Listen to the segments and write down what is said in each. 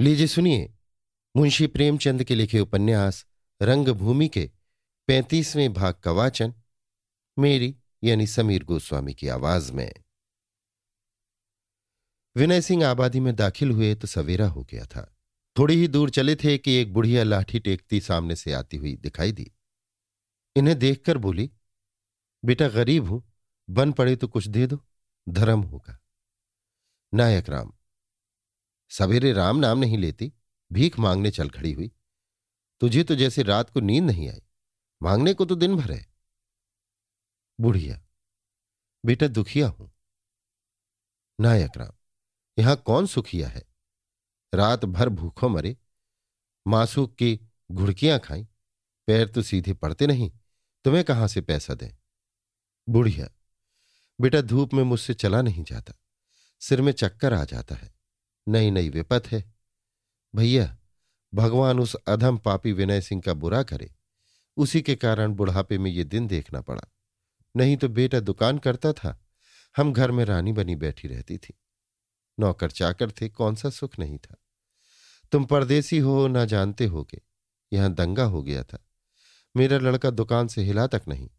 लीजिए, सुनिए। मुंशी प्रेमचंद के लिखे उपन्यास, रंगभूमि के पैंतीसवें भाग का वाचन, मेरी यानी समीर गोस्वामी की आवाज़ में। विनय सिंह आबादी में दाखिल हुए तो सवेरा हो गया था। थोड़ी ही दूर चले थे कि एक बुढ़िया लाठी टेकती सामने से आती हुई दिखाई दी। इन्हें देखकर बोली, बेटा गरीब हूँ, बन पड़े तो कुछ दे दो, धर्म होगा। नायक राम सवेरे राम नाम नहीं लेती, भीख मांगने चल खड़ी हुई। तुझे तो जैसे रात को नींद नहीं आई, मांगने को तो दिन भर है। बुढ़िया, बेटा दुखिया हूँ। नायक राम, यहाँ कौन सुखिया है? रात भर भूखों मरे, मासूक की घुड़कियाँ खाई, पैर तो सीधे पड़ते नहीं, तुम्हें कहाँ से पैसा दें? बुढ़िया, बेटा धूप में मुझसे चला नहीं जाता, सिर में चक्कर आ जाता है। नई नई विपत है। भैया, भगवान उस अधम पापी विनय सिंह का बुरा करे। उसी के कारण बुढ़ापे में ये दिन देखना पड़ा। नहीं तो बेटा दुकान करता था। हम घर में रानी बनी बैठी रहती थी। नौकर चाकर थे, कौन सा सुख नहीं था। तुम परदेसी हो, ना जानते होगे। यहाँ दंगा हो गया था। मेरा लड़का दुकान से हिला तक नहीं।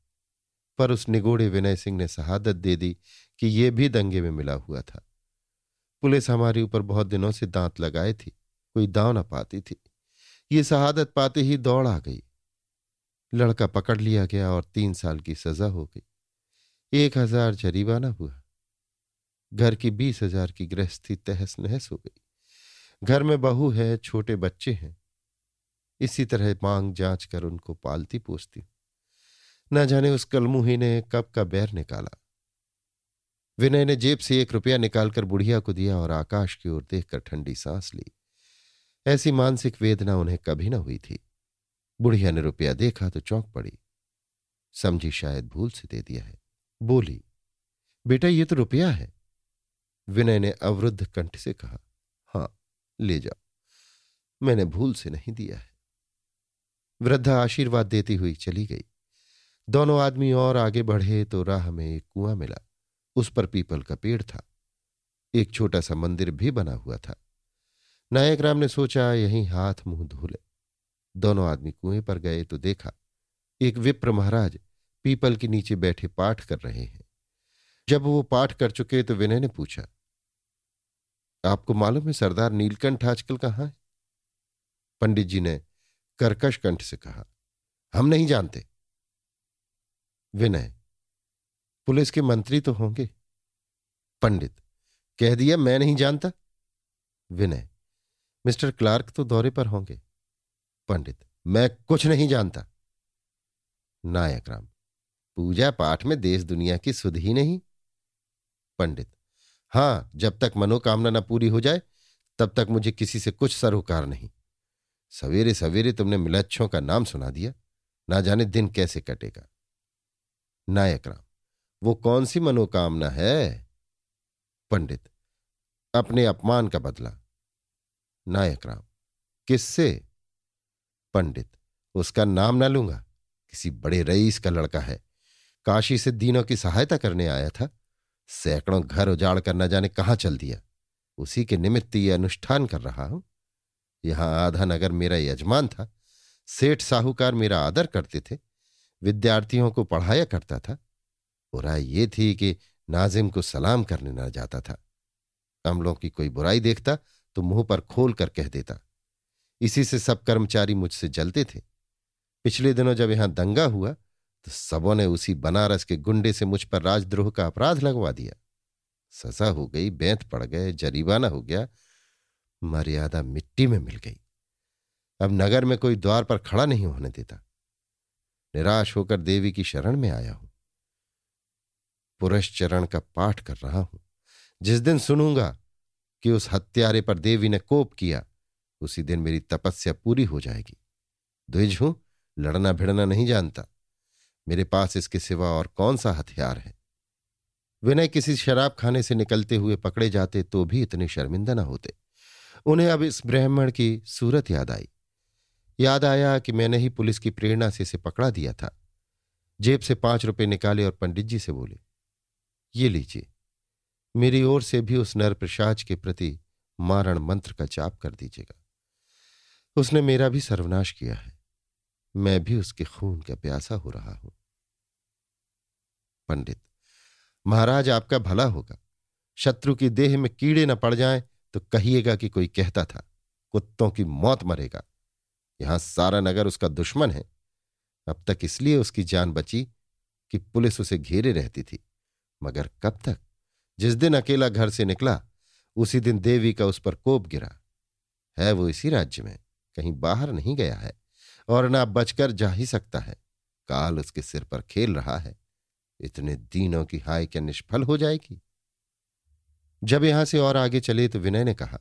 पर उस निगोड़े विनय सिंह ने शहादत दे दी कि यह भी दंगे में मिला हुआ था। पुलिस हमारे ऊपर बहुत दिनों से दांत लगाए थी, कोई दाव न पाती थी। ये शहादत पाते ही दौड़ आ गई। लड़का पकड़ लिया गया और तीन साल की सजा हो गई। एक हज़ार जरीवाना हुआ। घर की बीस हज़ार की गृहस्थी तहस नहस हो गई। घर में बहू है, छोटे बच्चे हैं। इसी तरह मांग जाँच कर उनको पालती पोसती न जाने उस कलमुही ने कब का बैर निकाला। विनय ने जेब से एक रुपया निकालकर बुढ़िया को दिया और आकाश की ओर देखकर ठंडी सांस ली। ऐसी मानसिक वेदना उन्हें कभी न हुई थी। बुढ़िया ने रुपया देखा तो चौंक पड़ी। समझी शायद भूल से दे दिया है। बोली, बेटा, ये तो रुपया है। विनय ने अवरुद्ध कंठ से कहा, हाँ, ले जाओ। मैंने भूल से नहीं दिया है। वृद्धा आशीर्वाद देती हुई चली गई। दोनों आदमी और आगे बढ़े तो राह में एक कुआँ मिला। उस पर पीपल का पेड़ था। एक छोटा सा मंदिर भी बना हुआ था। नायक राम ने सोचा, यहीं हाथ मुँह धो ले। दोनों आदमी कुएँ पर गए तो देखा, एक विप्र महाराज पीपल के नीचे बैठे पाठ कर रहे हैं। जब वो पाठ कर चुके तो विनय ने पूछा, आपको मालूम है सरदार नीलकंठ आजकल कहाँ है? पंडित जी ने कर्कश कंठ से कहा, हम नहीं जानते। विनय पुलिस के मंत्री तो होंगे। पंडित, कह दिया, मैं नहीं जानता। विनय, मिस्टर क्लार्क तो दौरे पर होंगे। पंडित, मैं कुछ नहीं जानता। नायक राम, पूजा पाठ में देश दुनिया की सुध ही नहीं। पंडित, हाँ, जब तक मनोकामना न पूरी हो जाए, तब तक मुझे किसी से कुछ सरोकार नहीं। सवेरे सवेरे तुमने मिलच्छों का नाम सुना दिया। ना जाने दिन कैसे कटेगा। नायक राम वो कौन सी मनोकामना है? पंडित, अपने अपमान का बदला। नायक राम, किससे? पंडित, उसका नाम ना लूँगा। किसी बड़े रईस का लड़का है। काशी से दीनों की सहायता करने आया था। सैकड़ों घर उजाड़ कर न जाने कहाँ चल दिया। उसी के निमित्त ये अनुष्ठान कर रहा हूँ। यहाँ आधा नगर मेरा यजमान था। सेठ साहूकार मेरा आदर करते थे। विद्यार्थियों को पढ़ाया करता था। बुराई ये थी कि नाजिम को सलाम करने न जाता था। अमलों की कोई बुराई देखता तो मुँह पर खोल कर कह देता। इसी से सब कर्मचारी मुझसे जलते थे। पिछले दिनों जब यहाँ दंगा हुआ तो सबों ने उसी बनारस के गुंडे से मुझ पर राजद्रोह का अपराध लगवा दिया। सजा हो गई, बैंत पड़ गए, जरीबाना हो गया, मर्यादा मिट्टी में मिल गई। अब नगर में कोई द्वार पर खड़ा नहीं होने देता। निराश होकर देवी की शरण में आया हूँ। पुरश्चरण का पाठ कर रहा हूँ। जिस दिन सुनूँगा कि उस हत्यारे पर देवी ने कोप किया, उसी दिन मेरी तपस्या पूरी हो जाएगी। द्विज हूँ, लड़ना भिड़ना नहीं जानता। मेरे पास इसके सिवा और कौन सा हथियार है? विनय किसी शराब खाने से निकलते हुए पकड़े जाते तो भी इतने शर्मिंदा न होते। उन्हें अब इस ब्राह्मण की सूरत याद आई। याद आया कि मैंने ही पुलिस की प्रेरणा से इसे पकड़ा दिया था। जेब से पाँच रुपए निकाले और पंडित जी से बोले ये लीजिए। मेरी ओर से भी उस नर प्रसाज के प्रति मारण मंत्र का जाप कर दीजिएगा। उसने मेरा भी सर्वनाश किया है। मैं भी उसके खून का प्यासा हो रहा हूँ। पंडित, महाराज आपका भला होगा। शत्रु की देह में कीड़े न पड़ जाएँ तो कहिएगा कि कोई कहता था, कुत्तों की मौत मरेगा। यहाँ सारा नगर उसका दुश्मन है। अब तक इसलिए उसकी जान बची कि पुलिस उसे घेरे रहती थी। मगर कब तक? जिस दिन अकेला घर से निकला, उसी दिन देवी का उस पर कोप गिरा। है वो इसी राज्य में, कहीं बाहर नहीं गया है, और ना बचकर जा ही सकता है। काल उसके सिर पर खेल रहा है। इतने दिनों की हाय क्या निष्फल हो जाएगी? जब यहाँ से और आगे चले तो विनय ने कहा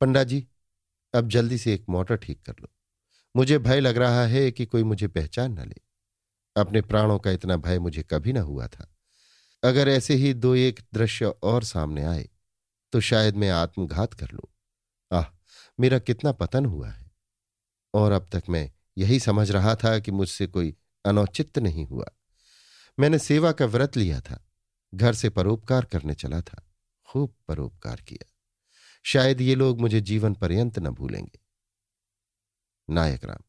पंडा जी अब जल्दी से एक मोटर ठीक कर लो। मुझे भय लग रहा है कि कोई मुझे पहचान न ले। अपने प्राणों का इतना भय मुझे कभी ना हुआ था। अगर ऐसे ही दो एक दृश्य और सामने आए तो शायद मैं आत्मघात कर लूँ। आह, मेरा कितना पतन हुआ है। और अब तक मैं यही समझ रहा था कि मुझसे कोई अनौचित नहीं हुआ। मैंने सेवा का व्रत लिया था, घर से परोपकार करने चला था, खूब परोपकार किया। शायद ये लोग मुझे जीवन पर्यंत न भूलेंगे। नायक राम,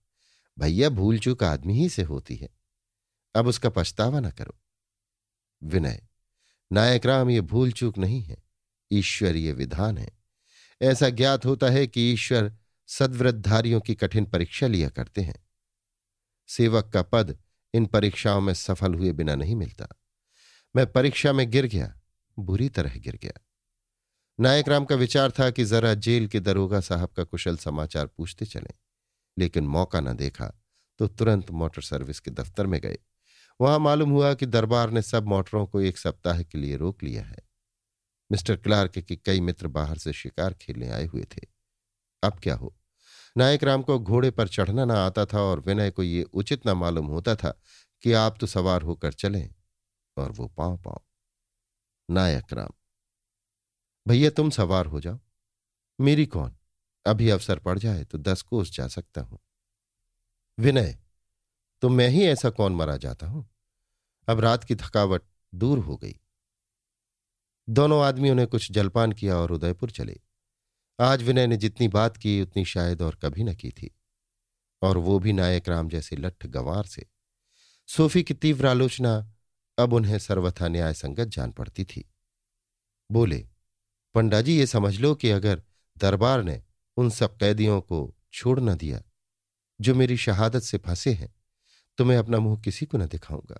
भैया भूल चूक आदमी ही से होती है। अब उसका पछतावा ना करो। विनय नायक राम ये भूल चूक नहीं है ईश्वरीय विधान है। ऐसा ज्ञात होता है कि ईश्वर सदव्रतधारियों की कठिन परीक्षा लिया करते हैं। सेवक का पद इन परीक्षाओं में सफल हुए बिना नहीं मिलता। मैं परीक्षा में गिर गया, बुरी तरह गिर गया। नायक राम का विचार था कि जरा जेल के दरोगा साहब का कुशल समाचार पूछते चलें, लेकिन मौका न देखा तो तुरंत मोटर सर्विस के दफ्तर में गए। वहाँ मालूम हुआ कि दरबार ने सब मोटरों को एक सप्ताह के लिए रोक लिया है। मिस्टर क्लार्क के कई मित्र बाहर से शिकार खेलने आए हुए थे। अब क्या हो? नायक राम को घोड़े पर चढ़ना ना आता था और विनय को ये उचित ना मालूम होता था कि आप तो सवार होकर चलें और वो पाँव पाँव। नायक राम, भैया तुम सवार हो जाओ। मेरी कौन? अभी अवसर पड़ जाए तो दस कोस जा सकता हूँ। विनय तो मैं ही ऐसा कौन मरा जाता हूँ? अब रात की थकावट दूर हो गई। दोनों आदमियों ने कुछ जलपान किया और उदयपुर चले। आज विनय ने जितनी बात की, उतनी शायद और कभी न की थी। और वो भी नायक राम जैसे लठ गंवार से। सोफी की तीव्र आलोचना अब उन्हें सर्वथा न्याय संगत जान पड़ती थी। बोले पंडा जी ये समझ लो कि अगर दरबार ने उन सब कैदियों को छोड़ न दिया, जो मेरी शहादत से फंसे हैं तो मैं अपना मुँह किसी को न दिखाऊँगा।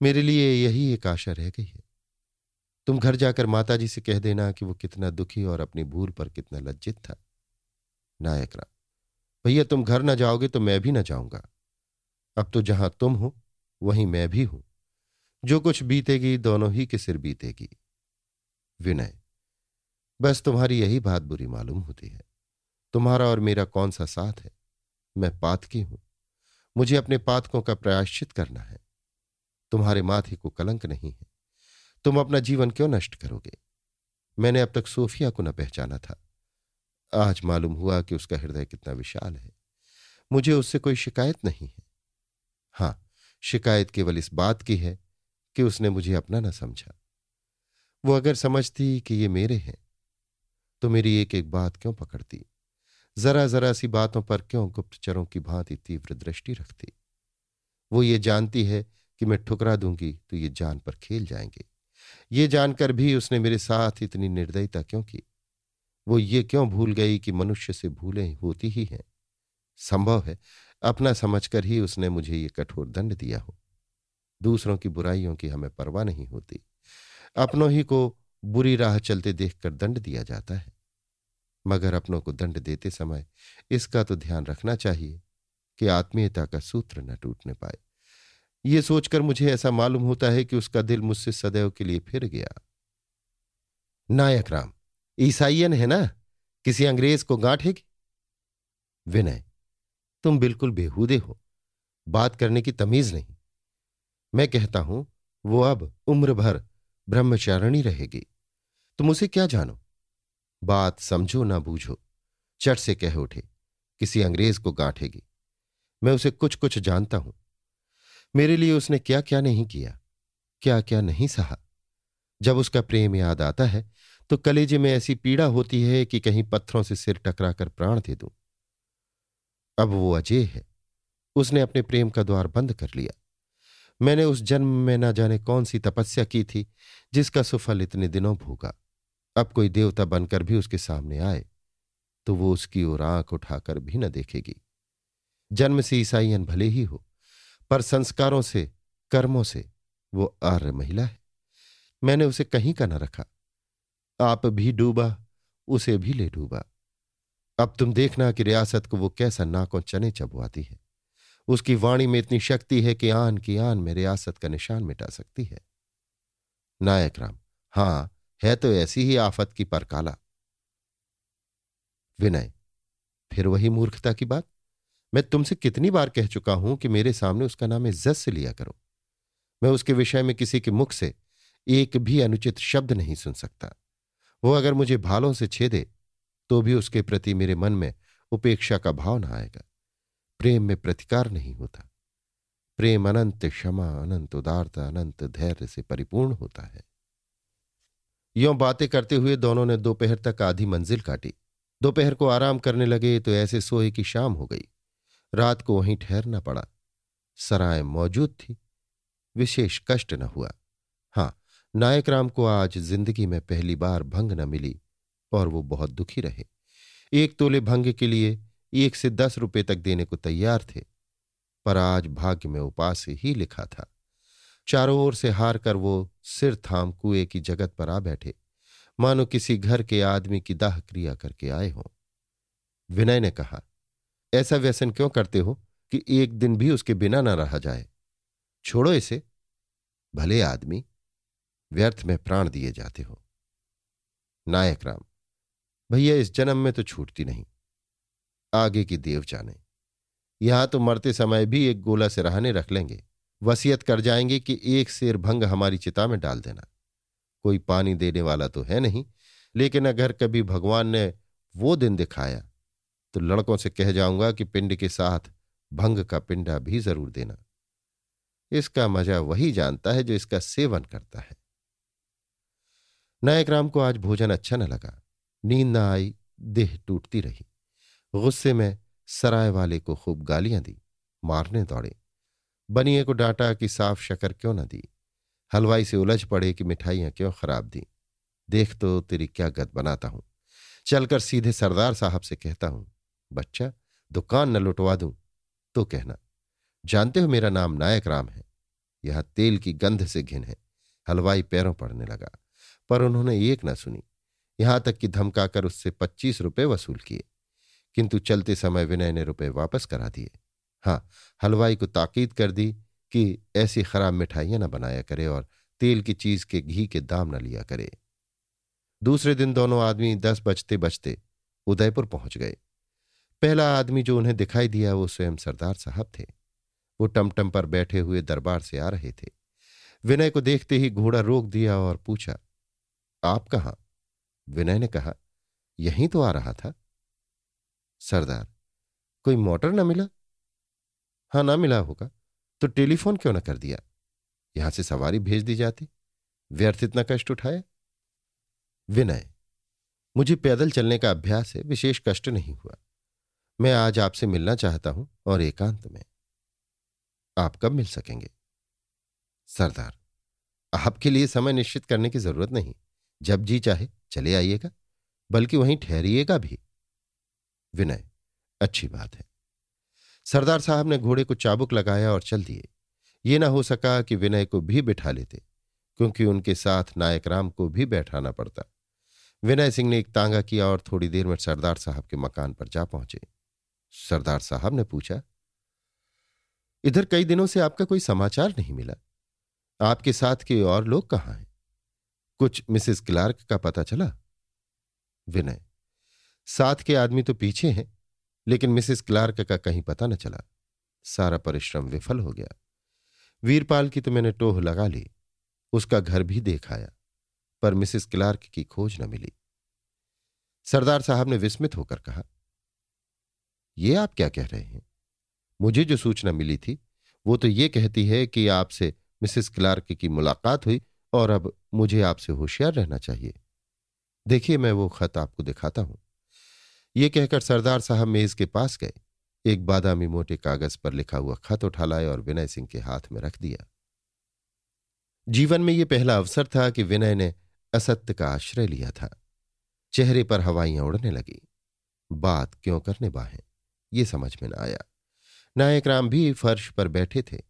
मेरे लिए यही एक आशा रह गई है। तुम घर जाकर माताजी से कह देना कि वो कितना दुखी और अपनी भूल पर कितना लज्जित था। नायक राम, भैया तुम घर ना जाओगे तो मैं भी ना जाऊँगा। अब तो जहाँ तुम हो, वहीं मैं भी हूँ। जो कुछ बीतेगी, दोनों ही के सिर बीतेगी। विनय, बस तुम्हारी यही बात बुरी मालूम होती है। तुम्हारा और मेरा कौन सा साथ है? मैं पातकी हूँ। मुझे अपने पातकों का प्रायश्चित करना है। तुम्हारे माथे को कलंक नहीं है। तुम अपना जीवन क्यों नष्ट करोगे? मैंने अब तक सोफिया को न पहचाना था। आज मालूम हुआ कि उसका हृदय कितना विशाल है। मुझे उससे कोई शिकायत नहीं है। हाँ, शिकायत केवल इस बात की है कि उसने मुझे अपना न समझा। वो अगर समझती कि ये मेरे हैं तो मेरी एक एक बात क्यों पकड़ती? जरा जरा सी बातों पर क्यों गुप्तचरों की भांति तीव्र दृष्टि रखती? वो ये जानती है कि मैं ठुकरा दूँगी तो ये जान पर खेल जाएँगे। ये जानकर भी उसने मेरे साथ इतनी निर्दयता क्यों की? वो ये क्यों भूल गई कि मनुष्य से भूलें होती ही हैं? संभव है, अपना समझकर ही उसने मुझे ये कठोर दंड दिया हो। दूसरों की बुराइयों की हमें परवाह नहीं होती। अपनों ही को बुरी राह चलते देखकर दंड दिया जाता है। मगर अपनों को दंड देते समय इसका तो ध्यान रखना चाहिए कि आत्मीयता का सूत्र न टूटने पाए। ये सोचकर मुझे ऐसा मालूम होता है कि उसका दिल मुझसे सदैव के लिए फिर गया। नायक राम, ईसाइयन है ना? किसी अंग्रेज़ को गांठेगी? विनय, तुम बिल्कुल बेहूदे हो। बात करने की तमीज नहीं। मैं कहता हूँ, वो अब उम्र भर ब्रह्मचारिणी रहेगी। तुम उसे क्या जानो? बात समझो ना बूझो। चट से कह उठे, किसी अंग्रेज़ को गांठेगी। मैं उसे कुछ कुछ जानता हूँ। मेरे लिए उसने क्या क्या नहीं किया, क्या क्या नहीं सहा। जब उसका प्रेम याद आता है तो कलेजे में ऐसी पीड़ा होती है कि कहीं पत्थरों से सिर टकराकर प्राण दे दूँ। अब वो अजय है। उसने अपने प्रेम का द्वार बंद कर लिया। मैंने उस जन्म में ना जाने कौन सी तपस्या की थी, जिसका सुफल इतने दिनों भोगा। अब कोई देवता बनकर भी उसके सामने आए तो वो उसकी ओर आँख उठाकर भी न देखेगी। जन्म से ईसाइयन भले ही हो पर संस्कारों से, कर्मों से वो आर्य महिला है। मैंने उसे कहीं का न रखा। आप भी डूबा, उसे भी ले डूबा। अब तुम देखना कि रियासत को वो कैसा नाकों चने चबवाती है। उसकी वाणी में इतनी शक्ति है कि आन की आन में रियासत का निशान मिटा सकती है। नायक राम, हाँ, है तो ऐसी ही आफत की परकाला। विनय, फिर वही मूर्खता की बात? मैं तुमसे कितनी बार कह चुका हूँ कि मेरे सामने उसका नाम इज़्ज़त से लिया करो। मैं उसके विषय में किसी के मुख से एक भी अनुचित शब्द नहीं सुन सकता। वो अगर मुझे भालों से छेदे तो भी उसके प्रति मेरे मन में उपेक्षा का भाव न आएगा। प्रेम में प्रतिकार नहीं होता। प्रेम अनंत क्षमा, अनंत उदारता, अनंत धैर्य से परिपूर्ण होता है। यो बातें करते हुए दोनों ने दोपहर तक आधी मंजिल काटी। दोपहर को आराम करने लगे तो ऐसे सोए की शाम हो गई। रात को वहीं ठहरना पड़ा। सराय मौजूद थी। विशेष कष्ट न हुआ। हाँ, नायक राम को आज ज़िंदगी में पहली बार भंग न मिली और वो बहुत दुखी रहे। एक तोले भंग के लिए एक से दस रुपए तक देने को तैयार थे, पर आज भाग्य में उपास ही लिखा था। चारों ओर से हार कर वो सिर थाम कुएँ की जगत पर आ बैठे। मानो किसी घर के आदमी की दाह क्रिया करके आए हों। विनय ने कहा ऐसा व्यसन क्यों करते हो कि एक दिन भी उसके बिना ना रहा जाए? छोड़ो इसे। भले आदमी, व्यर्थ में प्राण दिए जाते हो। नायक राम, भैया इस जन्म में तो छूटती नहीं। आगे की देव जाने। यहाँ तो मरते समय भी एक गोला से रहने रख लेंगे। वसीयत कर जाएँगे कि एक शेर भंग हमारी चिता में डाल देना। कोई पानी देने वाला तो है नहीं, लेकिन अगर कभी भगवान ने वो दिन दिखाया तो लड़कों से कह जाऊँगा कि पिंड के साथ भंग का पिंडा भी ज़रूर देना। इसका मज़ा वही जानता है जो इसका सेवन करता है। नायक राम को आज भोजन अच्छा न लगा। नींद न आई, देह टूटती रही। गुस्से में सराय वाले को खूब गालियाँ दी। मारने दौड़े। बनिए को डांटा कि साफ़ शकर क्यों न दी? हलवाई से उलझ पड़े कि मिठाइयाँ क्यों खराब दी? देख तो तेरी क्या गत बनाता हूँ। चलकर सीधे सरदार साहब से कहता हूँ बच्चा, दुकान न लुटवा दूँ तो कहना, जानते हो मेरा नाम नायक राम है। यहाँ तेल की गंध से घिन है, हलवाई पैरों पड़ने लगा। पर उन्होंने एक न सुनी, यहाँ तक कि धमकाकर उससे पच्चीस रुपए वसूल किए। किंतु चलते समय विनय ने रुपए वापस करा दिए। हाँ हलवाई को ताकीद कर दी कि ऐसी खराब मिठाइयाँ न बनाया करे और तेल की चीज़ के घी के दाम न लिया करे। दूसरे दिन दोनों आदमी दस बजते बजते उदयपुर पहुँच गए। पहला आदमी जो उन्हें दिखाई दिया वो स्वयं सरदार साहब थे। वो टमटम पर बैठे हुए दरबार से आ रहे थे। विनय को देखते ही घोड़ा रोक दिया और पूछा, आप कहाँ? विनय ने कहा, यहीं तो आ रहा था। सरदार, कोई मोटर ना मिला? हाँ, ना मिला होगा। तो टेलीफोन क्यों ना कर दिया? यहाँ से सवारी भेज दी जाती। व्यर्थ इतना कष्ट उठाया? विनय, मुझे पैदल चलने का अभ्यास है, विशेष कष्ट नहीं हुआ। मैं आज आपसे मिलना चाहता हूँ और एकांत में। आप कब मिल सकेंगे? सरदार, आपके लिए समय निश्चित करने की ज़रूरत नहीं। जब जी चाहे, चले आइएगा, बल्कि वहीं ठहरिएगा भी। विनय, अच्छी बात है। सरदार साहब ने घोड़े को चाबुक लगाया और चल दिए। ये ना हो सका कि विनय को भी बिठा लेते, क्योंकि उनके साथ नायक राम को भी बैठाना पड़ता। विनय सिंह ने एक तांगा किया और थोड़ी देर में सरदार साहब के मकान पर जा पहुँचे। सरदार साहब ने पूछा, इधर कई दिनों से आपका कोई समाचार नहीं मिला। आपके साथ के और लोग कहाँ हैं? कुछ मिसेस क्लार्क का पता चला? विनय, साथ के आदमी तो पीछे हैं, लेकिन मिसेस क्लार्क का कहीं पता न चला। सारा परिश्रम विफल हो गया। वीरपाल की तो मैंने टोह लगा ली, उसका घर भी देखाया, पर मिसेस क्लार्क की खोज न मिली। सरदार साहब ने विस्मित होकर कहा यह आप क्या कह रहे हैं? मुझे जो सूचना मिली थी, वो तो ये कहती है कि आपसे मिसेस क्लार्क की मुलाकात हुई और अब मुझे आपसे होशियार रहना चाहिए। देखिए, मैं वो खत आपको दिखाता हूँ। ये कहकर सरदार साहब मेज के पास गए। एक बादामी मोटे कागज़ पर लिखा हुआ खत उठा लाए और विनय सिंह के हाथ में रख दिया। जीवन में यह पहला अवसर था कि विनय ने असत्य का आश्रय लिया था। चेहरे पर हवाइयाँ उड़ने लगी। बात क्यों करने बाहें? ये समझ में न आया। नायक राम भी फर्श पर बैठे थे।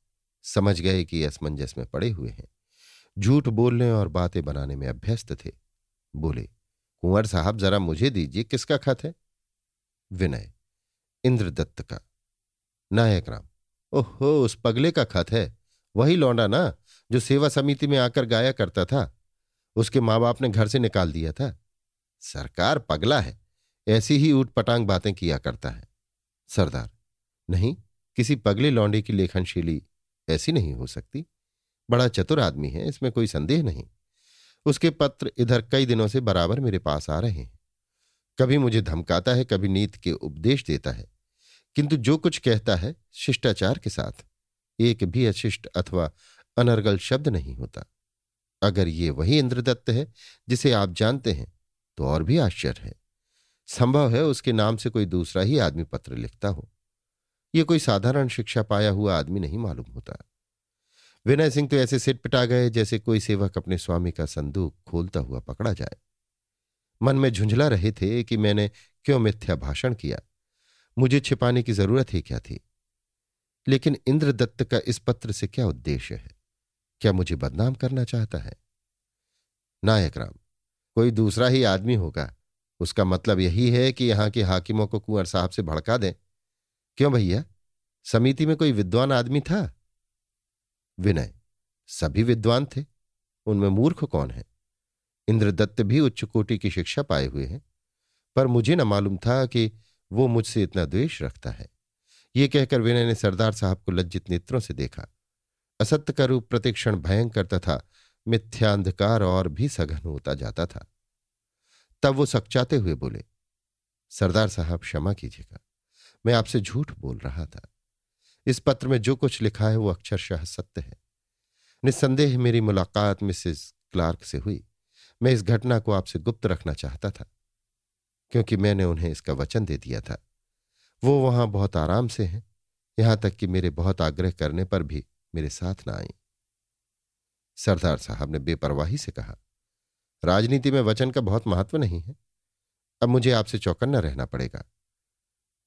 समझ गए कि असमंजस में पड़े हुए हैं। झूठ बोलने और बातें बनाने में अभ्यस्त थे। बोले, कुंवर साहब, जरा मुझे दीजिए, किसका खत है? विनय, इंद्रदत्त का। नायक राम, ओहो, उस पगले का खत है। वही लौंडा ना, जो सेवा समिति में आकर गाया करता था। उसके माँ बाप ने घर से निकाल दिया था। सरकार पगला है। ऐसी ही ऊट पटांग बातें किया करता है। सरदार। नहीं, किसी पगले लौंडे की लेखनशीली ऐसी नहीं हो सकती। बड़ा चतुर आदमी है, इसमें कोई संदेह नहीं। उसके पत्र इधर कई दिनों से बराबर मेरे पास आ रहे हैं। कभी मुझे धमकाता है, कभी नीत के उपदेश देता है। किंतु जो कुछ कहता है, शिष्टाचार के साथ, एक भी अशिष्ट अथवा अनर्गल शब्द नहीं होता। अगर ये वही इंद्रदत्त है, जिसे आप जानते हैं तो और भी आश्चर्य है। संभव है उसके नाम से कोई दूसरा ही आदमी पत्र लिखता हो। यह कोई साधारण शिक्षा पाया हुआ आदमी नहीं मालूम होता। विनय सिंह तो ऐसे सिट पिटा गए जैसे कोई सेवक अपने स्वामी का संदूक खोलता हुआ पकड़ा जाए। मन में झुंझला रहे थे कि मैंने क्यों मिथ्या भाषण किया? मुझे छिपाने की ज़रूरत ही क्या थी? लेकिन इंद्रदत्त का इस पत्र से क्या उद्देश्य है? क्या मुझे बदनाम करना चाहता है? नायक राम, कोई दूसरा ही आदमी होगा। उसका मतलब यही है कि यहाँ के हाकिमों को कुंवर साहब से भड़का दें। क्यों भैया? समिति में कोई विद्वान आदमी था? विनय, सभी विद्वान थे। उनमें मूर्ख कौन है? इंद्रदत्त भी उच्च कोटि की शिक्षा पाए हुए हैं। पर मुझे न मालूम था कि वो मुझसे इतना द्वेष रखता है। ये कहकर विनय ने सरदार साहब को लज्जित नेत्रों से देखा। असत्य का रूप प्रतिक्षण भयंकर तथा मिथ्यांधकार और भी सघन होता जाता था। तब वो सकचाते हुए बोले, सरदार साहब, क्षमा कीजिएगा। मैं आपसे झूठ बोल रहा था। इस पत्र में जो कुछ लिखा है वो अक्षरशाह सत्य है। निस्संदेह मेरी मुलाकात मिसेस क्लार्क से हुई। मैं इस घटना को आपसे गुप्त रखना चाहता था, क्योंकि मैंने उन्हें इसका वचन दे दिया था। वो वहाँ बहुत आराम से हैं, यहाँ तक कि मेरे बहुत आग्रह करने पर भी मेरे साथ ना आई। सरदार साहब ने बेपरवाही से कहा राजनीति में वचन का बहुत महत्व नहीं है। अब मुझे आपसे चौकन्ना रहना पड़ेगा।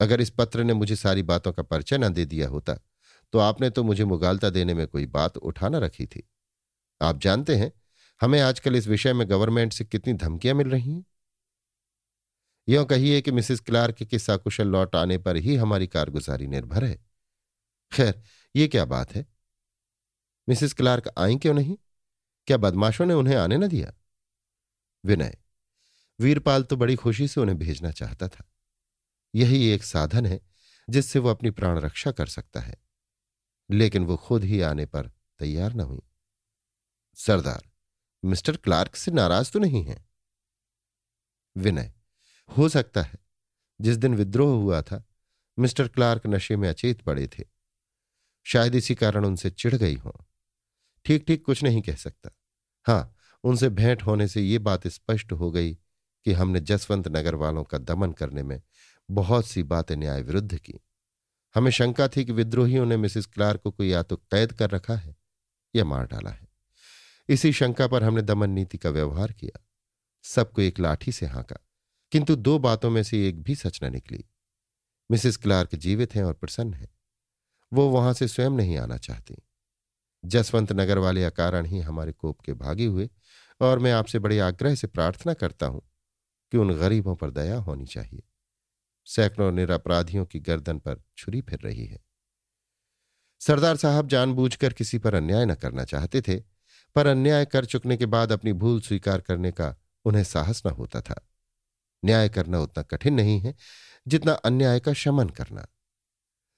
अगर इस पत्र ने मुझे सारी बातों का परिचय न दे दिया होता तो आपने तो मुझे मुगालता देने में कोई बात उठा रखी थी। आप जानते हैं, हमें आजकल इस विषय में गवर्नमेंट से कितनी धमकियाँ मिल रही हैं। यह कहिए कि मिसिस क्लार्क के साकुशल लौट आने पर ही हमारी कारगुजारी निर्भर है। खैर, ये क्या बात है? मिसिस क्लार्क आई क्यों नहीं? क्या बदमाशों ने उन्हें आने न दिया? विनय। वीरपाल तो बड़ी खुशी से उन्हें भेजना चाहता था। यही एक साधन है, जिससे वो अपनी प्राण रक्षा कर सकता है। लेकिन वो खुद ही आने पर तैयार न हुई। सरदार, मिस्टर क्लार्क से नाराज़ तो नहीं है? विनय, हो सकता है, जिस दिन विद्रोह हुआ था, मिस्टर क्लार्क नशे में अचेत पड़े थे। शायद इसी कारण उनसे चिढ़ गई हो। ठीक ठीक कुछ नहीं कह सकता। हाँ उनसे भेंट होने से ये बात स्पष्ट हो गई कि हमने जसवंत नगर वालों का दमन करने में बहुत सी बातें न्याय विरुद्ध की। हमें शंका थी कि विद्रोहियों ने मिसिस क्लार्क को या तो कैद कर रखा है या मार डाला है। इसी शंका पर हमने दमन नीति का व्यवहार किया। सबको एक लाठी से हाँका, किंतु दो बातों में से एक भी सच न निकली। मिसिस क्लार्क जीवित हैं और प्रसन्न हैं। वो वहाँ से स्वयं नहीं आना चाहती। जसवंत नगर वाले अकारण ही हमारे कोप के भागी हुए और मैं आपसे बड़े आग्रह से प्रार्थना करता हूँ कि उन गरीबों पर दया होनी चाहिए। सैकड़ों निरपराधियों की गर्दन पर छुरी फिर रही है। सरदार साहब जानबूझकर किसी पर अन्याय न करना चाहते थे, पर अन्याय कर चुकने के बाद अपनी भूल स्वीकार करने का उन्हें साहस न होता था। न्याय करना उतना कठिन नहीं है, जितना अन्याय का शमन करना।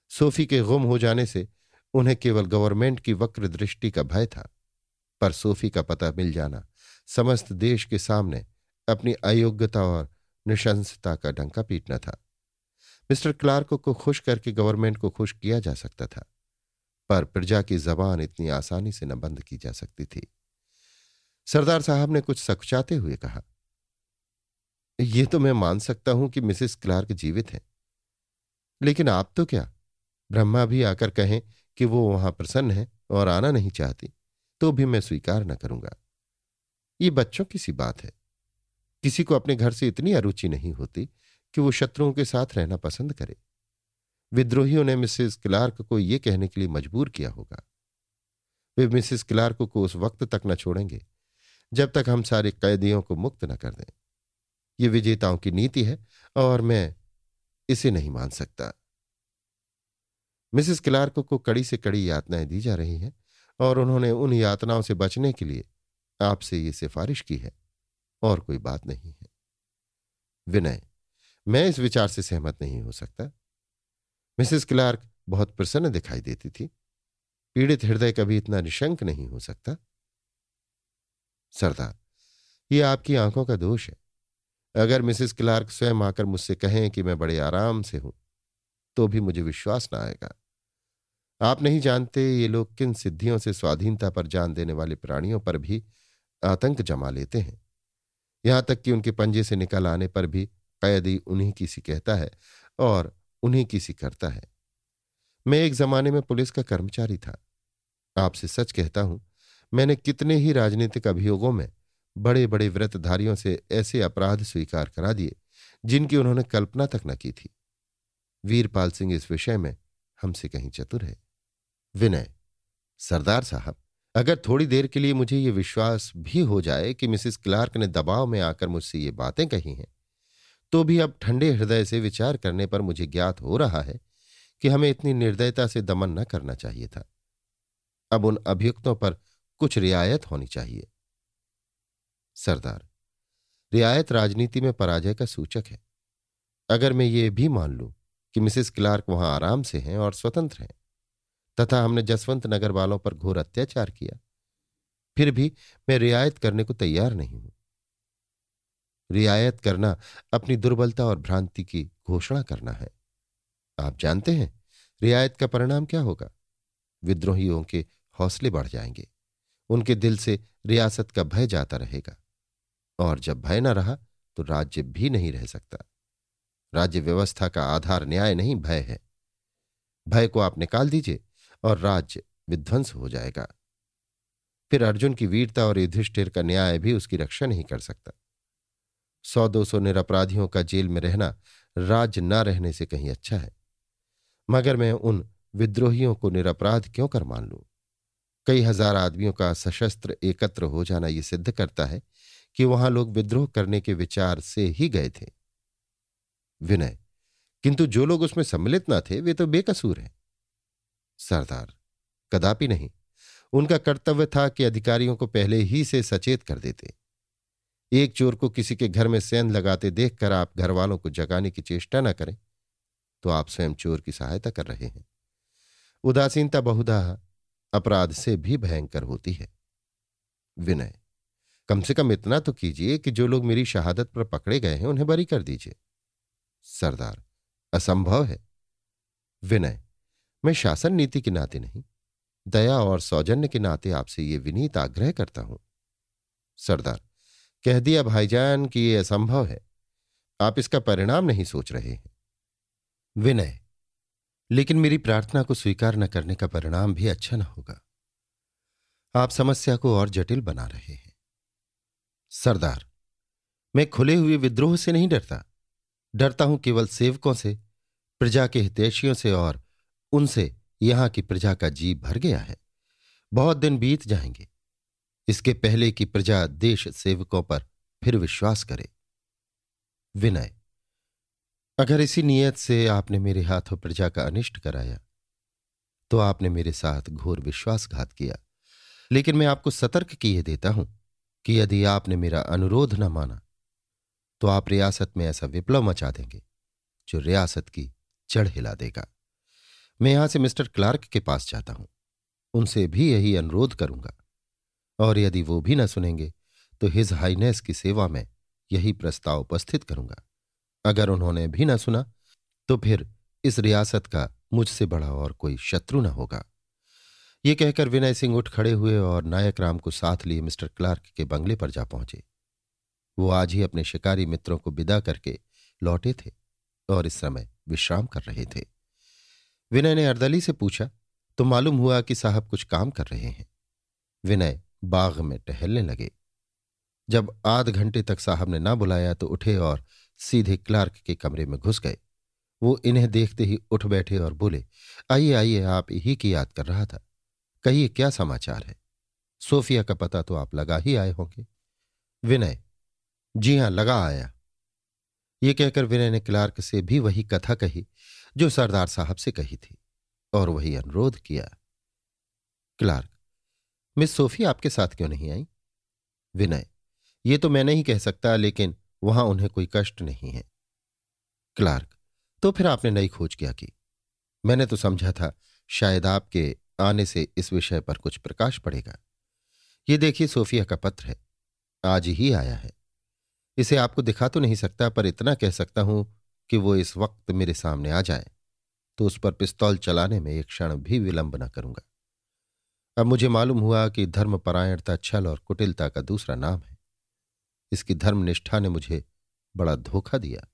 सोफी के गुम हो जाने से उन्हें केवल गवर्नमेंट की वक्र दृष्टि का भय था, पर सोफी का पता मिल जाना समस्त देश के सामने अपनी अयोग्यता और निशंसता का डंका पीटना था। मिस्टर क्लार्क को खुश करके गवर्नमेंट को खुश किया जा सकता था, पर प्रजा की जबान इतनी आसानी से न बंद की जा सकती थी। सरदार साहब ने कुछ सकुचाते हुए कहा यह तो मैं मान सकता हूँ कि मिसेस क्लार्क जीवित है, लेकिन आप तो क्या? ब्रह्मा भी आकर कहें कि वो वहाँ प्रसन्न है और आना नहीं चाहती तो भी मैं स्वीकार न करूँगा। ये बच्चों की सी बात है। किसी को अपने घर से इतनी अरुचि नहीं होती कि वो शत्रुओं के साथ रहना पसंद करे। विद्रोहियों ने मिसेस क्लार्क को यह कहने के लिए मजबूर किया होगा। वे मिसेस क्लार्क को उस वक्त तक न छोड़ेंगे, जब तक हम सारे कैदियों को मुक्त न कर दें। ये विजेताओं की नीति है और मैं इसे नहीं मान सकता। मिसेस क्लार्क को कड़ी से कड़ी यातनाएँ दी जा रही हैं और उन्होंने उन यातनाओं से बचने के लिए आपसे ये सिफारिश की है, और कोई बात नहीं है। विनय, मैं इस विचार से सहमत नहीं हो सकता। मिसेस क्लार्क बहुत प्रसन्न दिखाई देती थी। पीड़ित हृदय कभी इतना निशंक नहीं हो सकता। सरदार, ये आपकी आँखों का दोष है। अगर मिसेस क्लार्क स्वयं आकर मुझसे कहें कि मैं बड़े आराम से हूँ तो भी मुझे विश्वास ना आएगा। आप नहीं जानते ये लोग किन सिद्धियों से स्वाधीनता पर जान देने वाले प्राणियों पर भी आतंक जमा लेते हैं। यहाँ तक कि उनके पंजे से निकल आने पर भी कैदी उन्हीं की सी कहता है और उन्हीं की सी करता है। मैं एक जमाने में पुलिस का कर्मचारी था। आपसे सच कहता हूँ, मैंने कितने ही राजनीतिक अभियोगों में बड़े बड़े व्रतधारियों से ऐसे अपराध स्वीकार करा दिए, जिनकी उन्होंने कल्पना तक न की थी। वीरपाल सिंह इस विषय में हमसे कहीं चतुर है। विनय, सरदार साहब। अगर थोड़ी देर के लिए मुझे ये विश्वास भी हो जाए कि मिसिस क्लार्क ने दबाव में आकर मुझसे ये बातें कही हैं तो भी अब ठंडे हृदय से विचार करने पर मुझे ज्ञात हो रहा है कि हमें इतनी निर्दयता से दमन न करना चाहिए था। अब उन अभियुक्तों पर कुछ रियायत होनी चाहिए। सरदार, रियायत राजनीति में पराजय का सूचक है। अगर मैं ये भी मान लूँ कि मिसेस क्लार्क वहाँ आराम से हैं और स्वतंत्र हैं तथा हमने जसवंत नगर वालों पर घोर अत्याचार किया। फिर भी मैं रियायत करने को तैयार नहीं हूँ। रियायत करना अपनी दुर्बलता और भ्रांति की घोषणा करना है। आप जानते हैं, रियायत का परिणाम क्या होगा? विद्रोहियों के हौसले बढ़ जाएँगे। उनके दिल से रियासत का भय जाता रहेगा। और जब भय न रहा तो राज्य भी नहीं रह सकता। राज्य व्यवस्था का आधार न्याय नहीं, भय है। भय को आप निकाल दीजिए। और राज्य विध्वंस हो जाएगा। फिर अर्जुन की वीरता और युधिष्ठिर का न्याय भी उसकी रक्षा नहीं कर सकता। सौ दो सौ निरपराधियों का जेल में रहना राज्य न रहने से कहीं अच्छा है। मगर मैं उन विद्रोहियों को निरपराध क्यों कर मान लूँ? कई हज़ार आदमियों का सशस्त्र एकत्र हो जाना यह सिद्ध करता है कि वहाँ लोग विद्रोह करने के विचार से ही गए थे। विनय, किंतु जो लोग उसमें सम्मिलित न थे, वे तो बेकसूर हैं। सरदार। कदापि नहीं। उनका कर्तव्य था कि अधिकारियों को पहले ही से सचेत कर देते। एक चोर को किसी के घर में सेंध लगाते देखकर आप घर वालों को जगाने की चेष्टा न करें तो आप स्वयं चोर की सहायता कर रहे हैं। उदासीनता बहुधा अपराध से भी भयंकर होती है। विनय, कम से कम इतना तो कीजिए कि जो लोग मेरी शहादत पर पकड़े गए हैं उन्हें बरी कर दीजिए। सरदार, असंभव है। विनय मैं शासन नीति के नाते नहीं। दया और सौजन्य के नाते आपसे ये विनीत आग्रह करता हूँ। सरदार, कह दिया भाईजान कि यह असंभव है। आप इसका परिणाम नहीं सोच रहे हैं। विनय, लेकिन मेरी प्रार्थना को स्वीकार न करने का परिणाम भी अच्छा न होगा। आप समस्या को और जटिल बना रहे हैं। सरदार, मैं खुले हुए विद्रोह से नहीं डरता। डरता हूँ केवल सेवकों से, प्रजा के हितैषियों से और उनसे यहाँ की प्रजा का जी भर गया है। बहुत दिन बीत जाएँगे। इसके पहले कि प्रजा देश सेवकों पर फिर विश्वास करे। विनय, अगर इसी नियत से आपने मेरे हाथों प्रजा का अनिष्ट कराया तो आपने मेरे साथ घोर विश्वासघात किया। लेकिन मैं आपको सतर्क किए देता हूँ कि यदि आपने मेरा अनुरोध न माना तो आप रियासत में ऐसा विप्लव मचा देंगे, जो रियासत की चढ़ हिला देगा। मैं यहाँ से मिस्टर क्लार्क के पास जाता हूँ। उनसे भी यही अनुरोध करूँगा। और यदि वो भी न सुनेंगे तो हिज हाईनेस की सेवा में यही प्रस्ताव उपस्थित करूँगा। अगर उन्होंने भी न सुना तो फिर इस रियासत का मुझसे बड़ा और कोई शत्रु न होगा। ये कहकर विनय सिंह उठ खड़े हुए और नायक राम को साथ लिए मिस्टर क्लार्क के बंगले पर जा पहुँचे। वो आज ही अपने शिकारी मित्रों को विदा करके लौटे थे और इस समय विश्राम कर रहे थे। विनय ने अर्दली से पूछा तो मालूम हुआ कि साहब कुछ काम कर रहे हैं? विनय बाग में टहलने लगे। जब आध घंटे तक साहब ने ना बुलाया तो उठे और सीधे क्लार्क के कमरे में घुस गए। वो इन्हें देखते ही उठ बैठे और बोले, आइए आइए, आप ही की याद कर रहा था। कहिए, क्या समाचार है? सोफिया का पता तो आप लगा ही आए होंगे। विनय, जी हाँ, लगा आया। ये कहकर विनय ने क्लार्क से भी वही कथा कही जो सरदार साहब से कही थी, और वही अनुरोध किया। क्लार्क, मिस सोफी आपके साथ क्यों नहीं आई? विनय, ये तो मैं नहीं कह सकता, लेकिन वहाँ उन्हें कोई कष्ट नहीं है। क्लार्क तो फिर आपने नई खोज क्या की? मैंने तो समझा था, शायद आपके आने से इस विषय पर कुछ प्रकाश पड़ेगा। ये देखिए सोफिया का पत्र है, आज ही आया है। इसे आपको दिखा तो नहीं सकता, पर इतना कह सकता हूँ कि वो इस वक्त मेरे सामने आ जाए तो उस पर पिस्तौल चलाने में एक क्षण भी विलंब न करूँगा। अब मुझे मालूम हुआ कि धर्मपरायणता छल और कुटिलता का दूसरा नाम है। इसकी धर्मनिष्ठा ने मुझे बड़ा धोखा दिया।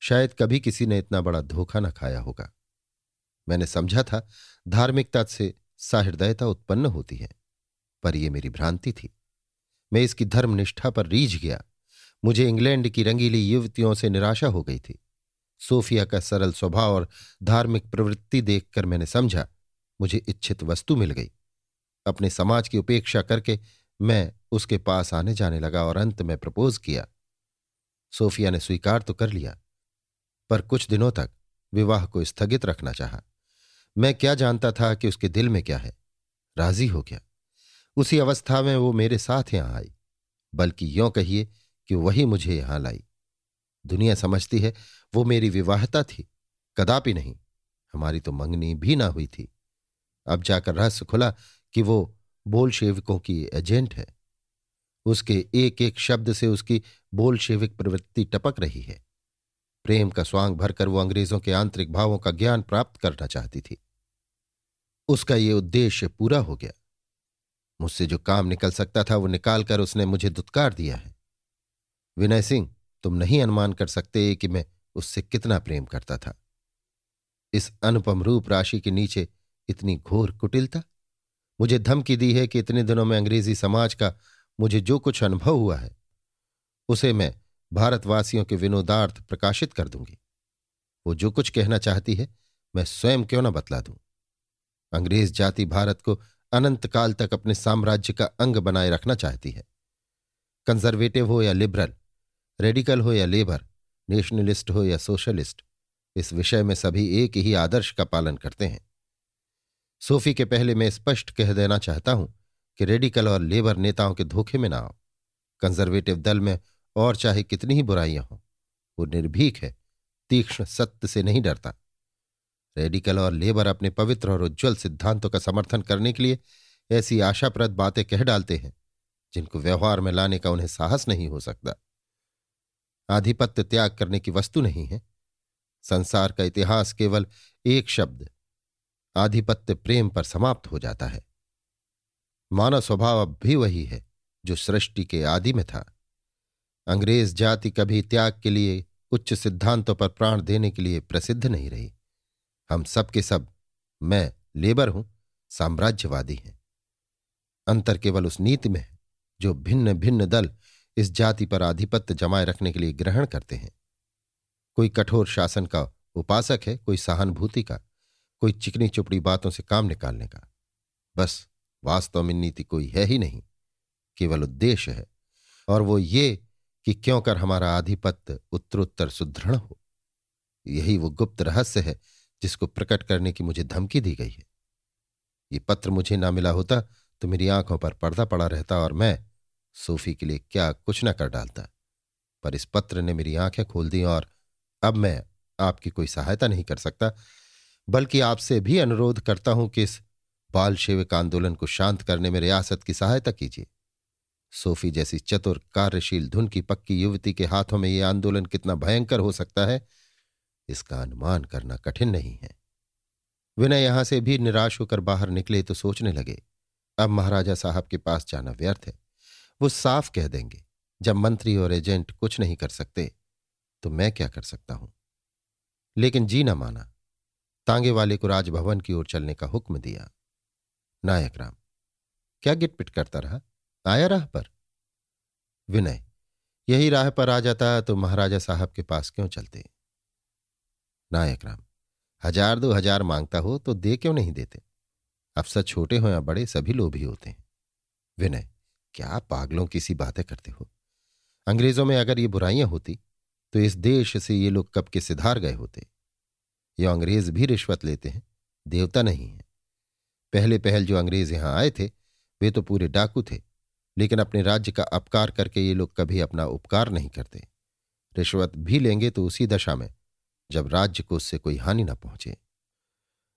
शायद कभी किसी ने इतना बड़ा धोखा न खाया होगा। मैंने समझा था, धार्मिकता से साहृदयता उत्पन्न होती है, पर यह मेरी भ्रांति थी। मैं इसकी धर्मनिष्ठा पर रीझ गया। मुझे इंग्लैंड की रंगीली युवतियों से निराशा हो गई थी। सोफिया का सरल स्वभाव और धार्मिक प्रवृत्ति देखकर मैंने समझा। मुझे इच्छित वस्तु मिल गई। अपने समाज की उपेक्षा करके मैं उसके पास आने जाने लगा और अंत में प्रपोज किया। सोफिया ने स्वीकार तो कर लिया, पर कुछ दिनों तक विवाह को स्थगित रखना चाहा। मैं क्या जानता था कि उसके दिल में क्या है? राज़ी हो गया। उसी अवस्था में वो मेरे साथ यहाँ आई, बल्कि यों कहिए कि वही मुझे यहाँ लाई। दुनिया समझती है, वो मेरी विवाहता थी। कदापि नहीं, हमारी तो मंगनी भी ना हुई थी। अब जाकर रहस्य खुला कि वो बोलशेविकों की एजेंट है। उसके एक एक शब्द से उसकी बोलशेविक प्रवृत्ति टपक रही है। प्रेम का स्वांग भरकर वो अंग्रेज़ों के आंतरिक भावों का ज्ञान प्राप्त करना चाहती थी। उसका ये उद्देश्य पूरा हो गया। मुझसे जो काम निकल सकता था, वो निकालकर उसने मुझे दुत्कार दिया है। विनय सिंह तुम नहीं अनुमान कर सकते कि मैं उससे कितना प्रेम करता था। इस अनुपम रूप राशि के नीचे इतनी घोर कुटिलता? मुझे धमकी दी है कि इतने दिनों में अंग्रेज़ी समाज का मुझे जो कुछ अनुभव हुआ है, उसे मैं भारतवासियों के विनोदार्थ प्रकाशित कर दूँगी। वो जो कुछ कहना चाहती है, मैं स्वयं क्यों न बतला दूँ? अंग्रेज़ जाति भारत को अनंत काल तक अपने साम्राज्य का अंग बनाए रखना चाहती है। कंजर्वेटिव हो या लिबरल रेडिकल हो या लेबर नेशनलिस्ट हो या सोशलिस्ट इस विषय में सभी एक ही आदर्श का पालन करते हैं। सोफी के पहले मैं स्पष्ट कह देना चाहता हूँ कि रेडिकल और लेबर नेताओं के धोखे में ना आओ। कंजर्वेटिव दल में और चाहे कितनी ही बुराइयाँ हों, वो निर्भीक है, तीक्ष्ण सत्य से नहीं डरता। रेडिकल और लेबर अपने पवित्र और उज्ज्वल सिद्धांतों का समर्थन करने के लिए ऐसी आशाप्रद बातें कह डालते हैं, जिनको व्यवहार में लाने का उन्हें साहस नहीं हो सकता। आधिपत्य त्याग करने की वस्तु नहीं है। संसार का इतिहास केवल एक शब्द, आधिपत्य प्रेम पर समाप्त हो जाता है। मानव स्वभाव अब भी वही है, जो सृष्टि के आदि में था। अंग्रेज़ जाति कभी त्याग के लिए उच्च सिद्धांतों पर प्राण देने के लिए प्रसिद्ध नहीं रही। हम सब के सब, मैं लेबर हूँ, साम्राज्यवादी हैं। अंतर केवल उस नीति में है, जो भिन्न भिन्न दल इस जाति पर आधिपत्य जमाए रखने के लिए ग्रहण करते हैं। कोई कठोर शासन का उपासक है, कोई सहानुभूति का, कोई चिकनी चुपड़ी बातों से काम निकालने का। बस वास्तव में नीति कोई है ही नहीं, केवल उद्देश्य है, और वो ये कि क्यों कर हमारा आधिपत्य उत्तरोत्तर सुदृढ़ हो। यही वो गुप्त रहस्य है जिसको प्रकट करने की मुझे धमकी दी गई है। ये पत्र मुझे ना मिला होता तो मेरी आँखों पर पर्दा पड़ा रहता और मैं सूफी के लिए क्या कुछ न कर डालता। पर इस पत्र ने मेरी आँखें खोल दी और अब मैं आपकी कोई सहायता नहीं कर सकता, बल्कि आपसे भी अनुरोध करता हूँ कि इस बाल सेवक आंदोलन को शांत करने में रियासत की सहायता कीजिए। सोफी जैसी चतुर कार्यशील धुन की पक्की युवती के हाथों में यह आंदोलन कितना भयंकर हो सकता है, इसका अनुमान करना कठिन नहीं है। विनय यहाँ से भी निराश होकर बाहर निकले तो सोचने लगे, अब महाराजा साहब के पास जाना व्यर्थ है। वो साफ़ कह देंगे, जब मंत्री और एजेंट कुछ नहीं कर सकते तो मैं क्या कर सकता हूँ? लेकिन जी ना माना, तांगे वाले को राजभवन की ओर चलने का हुक्म दिया। नायक राम, क्या गिटपिट करता रहा? आया राह पर? विनय, यही राह पर आ जाता तो महाराजा साहब के पास क्यों चलते? नायक राम, हज़ार दो हज़ार माँगता हो तो दे क्यों नहीं देते? अफसर छोटे हो या बड़े, सभी लोभी होते हैं। विनय क्या पागलों की सी बातें करते हो? अंग्रेज़ों में अगर ये बुराइयाँ होती तो इस देश से ये लोग कब के सिधार गए होते? ये अंग्रेज़ भी रिश्वत लेते हैं, देवता नहीं है। पहले पहल जो अंग्रेज़ यहाँ आए थे, वे तो पूरे डाकू थे, लेकिन अपने राज्य का अपकार करके ये लोग कभी अपना उपकार नहीं करते। रिश्वत भी लेंगे तो उसी दशा में, जब राज्य को उससे कोई हानि न पहुँचे।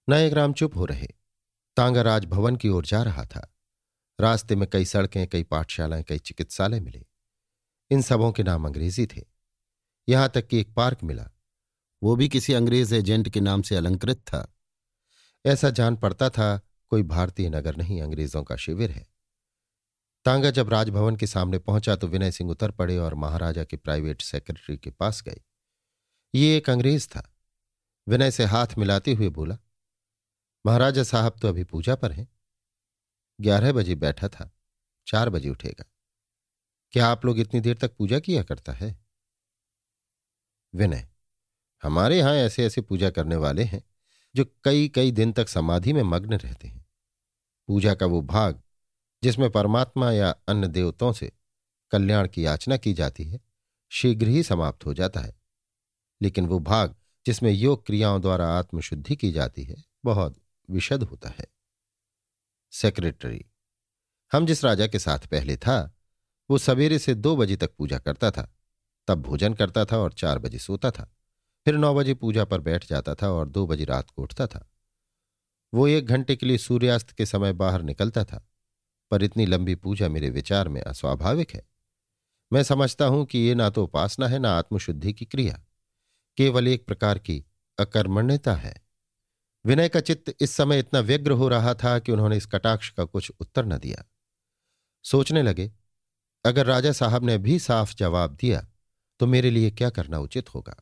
नायक राम चुप हो रहे। तांगा राजभवन की ओर जा रहा था। रास्ते में कई सड़कें, कई पाठशालाएँ, कई चिकित्सालय मिले। इन सबों के नाम अंग्रेज़ी थे। यहाँ तक कि एक पार्क मिला। वो भी किसी अंग्रेज़ एजेंट के नाम से अलंकृत था। ऐसा जान पड़ता था, कोई भारतीय नगर नहीं, अंग्रेज़ों का शिविर है। तांगा जब राजभवन के सामने पहुँचा तो विनय सिंह उतर पड़े और महाराजा के प्राइवेट सेक्रेटरी के पास गए। ये एक अंग्रेज़ था। विनय से हाथ मिलाते हुए बोला, महाराजा साहब तो अभी पूजा पर हैं। ग्यारह बजे बैठा था, चार बजे उठेगा। क्या आप लोग इतनी देर तक पूजा किया करता है? विनय, हमारे यहाँ ऐसे ऐसे पूजा करने वाले हैं, जो कई कई दिन तक समाधि में मग्न रहते हैं। पूजा का वो भाग, जिसमें परमात्मा या अन्य देवताओं से कल्याण की याचना की जाती है, शीघ्र ही समाप्त हो जाता है। लेकिन वो भाग, जिसमें योग क्रियाओं द्वारा आत्मशुद्धि की जाती है, बहुत विशद होता है। सेक्रेटरी। हम जिस राजा के साथ पहले था, वो सवेरे से दो बजे तक पूजा करता था। तब भोजन करता था और चार बजे सोता था। फिर नौ बजे पूजा पर बैठ जाता था और दो बजे रात को उठता था। वो एक घंटे के लिए सूर्यास्त के समय बाहर निकलता था। पर इतनी लंबी पूजा मेरे विचार में अस्वाभाविक है। मैं समझता हूँ कि ये ना तो उपासना है, ना आत्मशुद्धि की क्रिया। केवल एक प्रकार की अकर्मण्यता है। विनय का चित्त इस समय इतना व्यग्र हो रहा था कि उन्होंने इस कटाक्ष का कुछ उत्तर न दिया। सोचने लगे, अगर राजा साहब ने भी साफ़ जवाब दिया तो मेरे लिए क्या करना उचित होगा?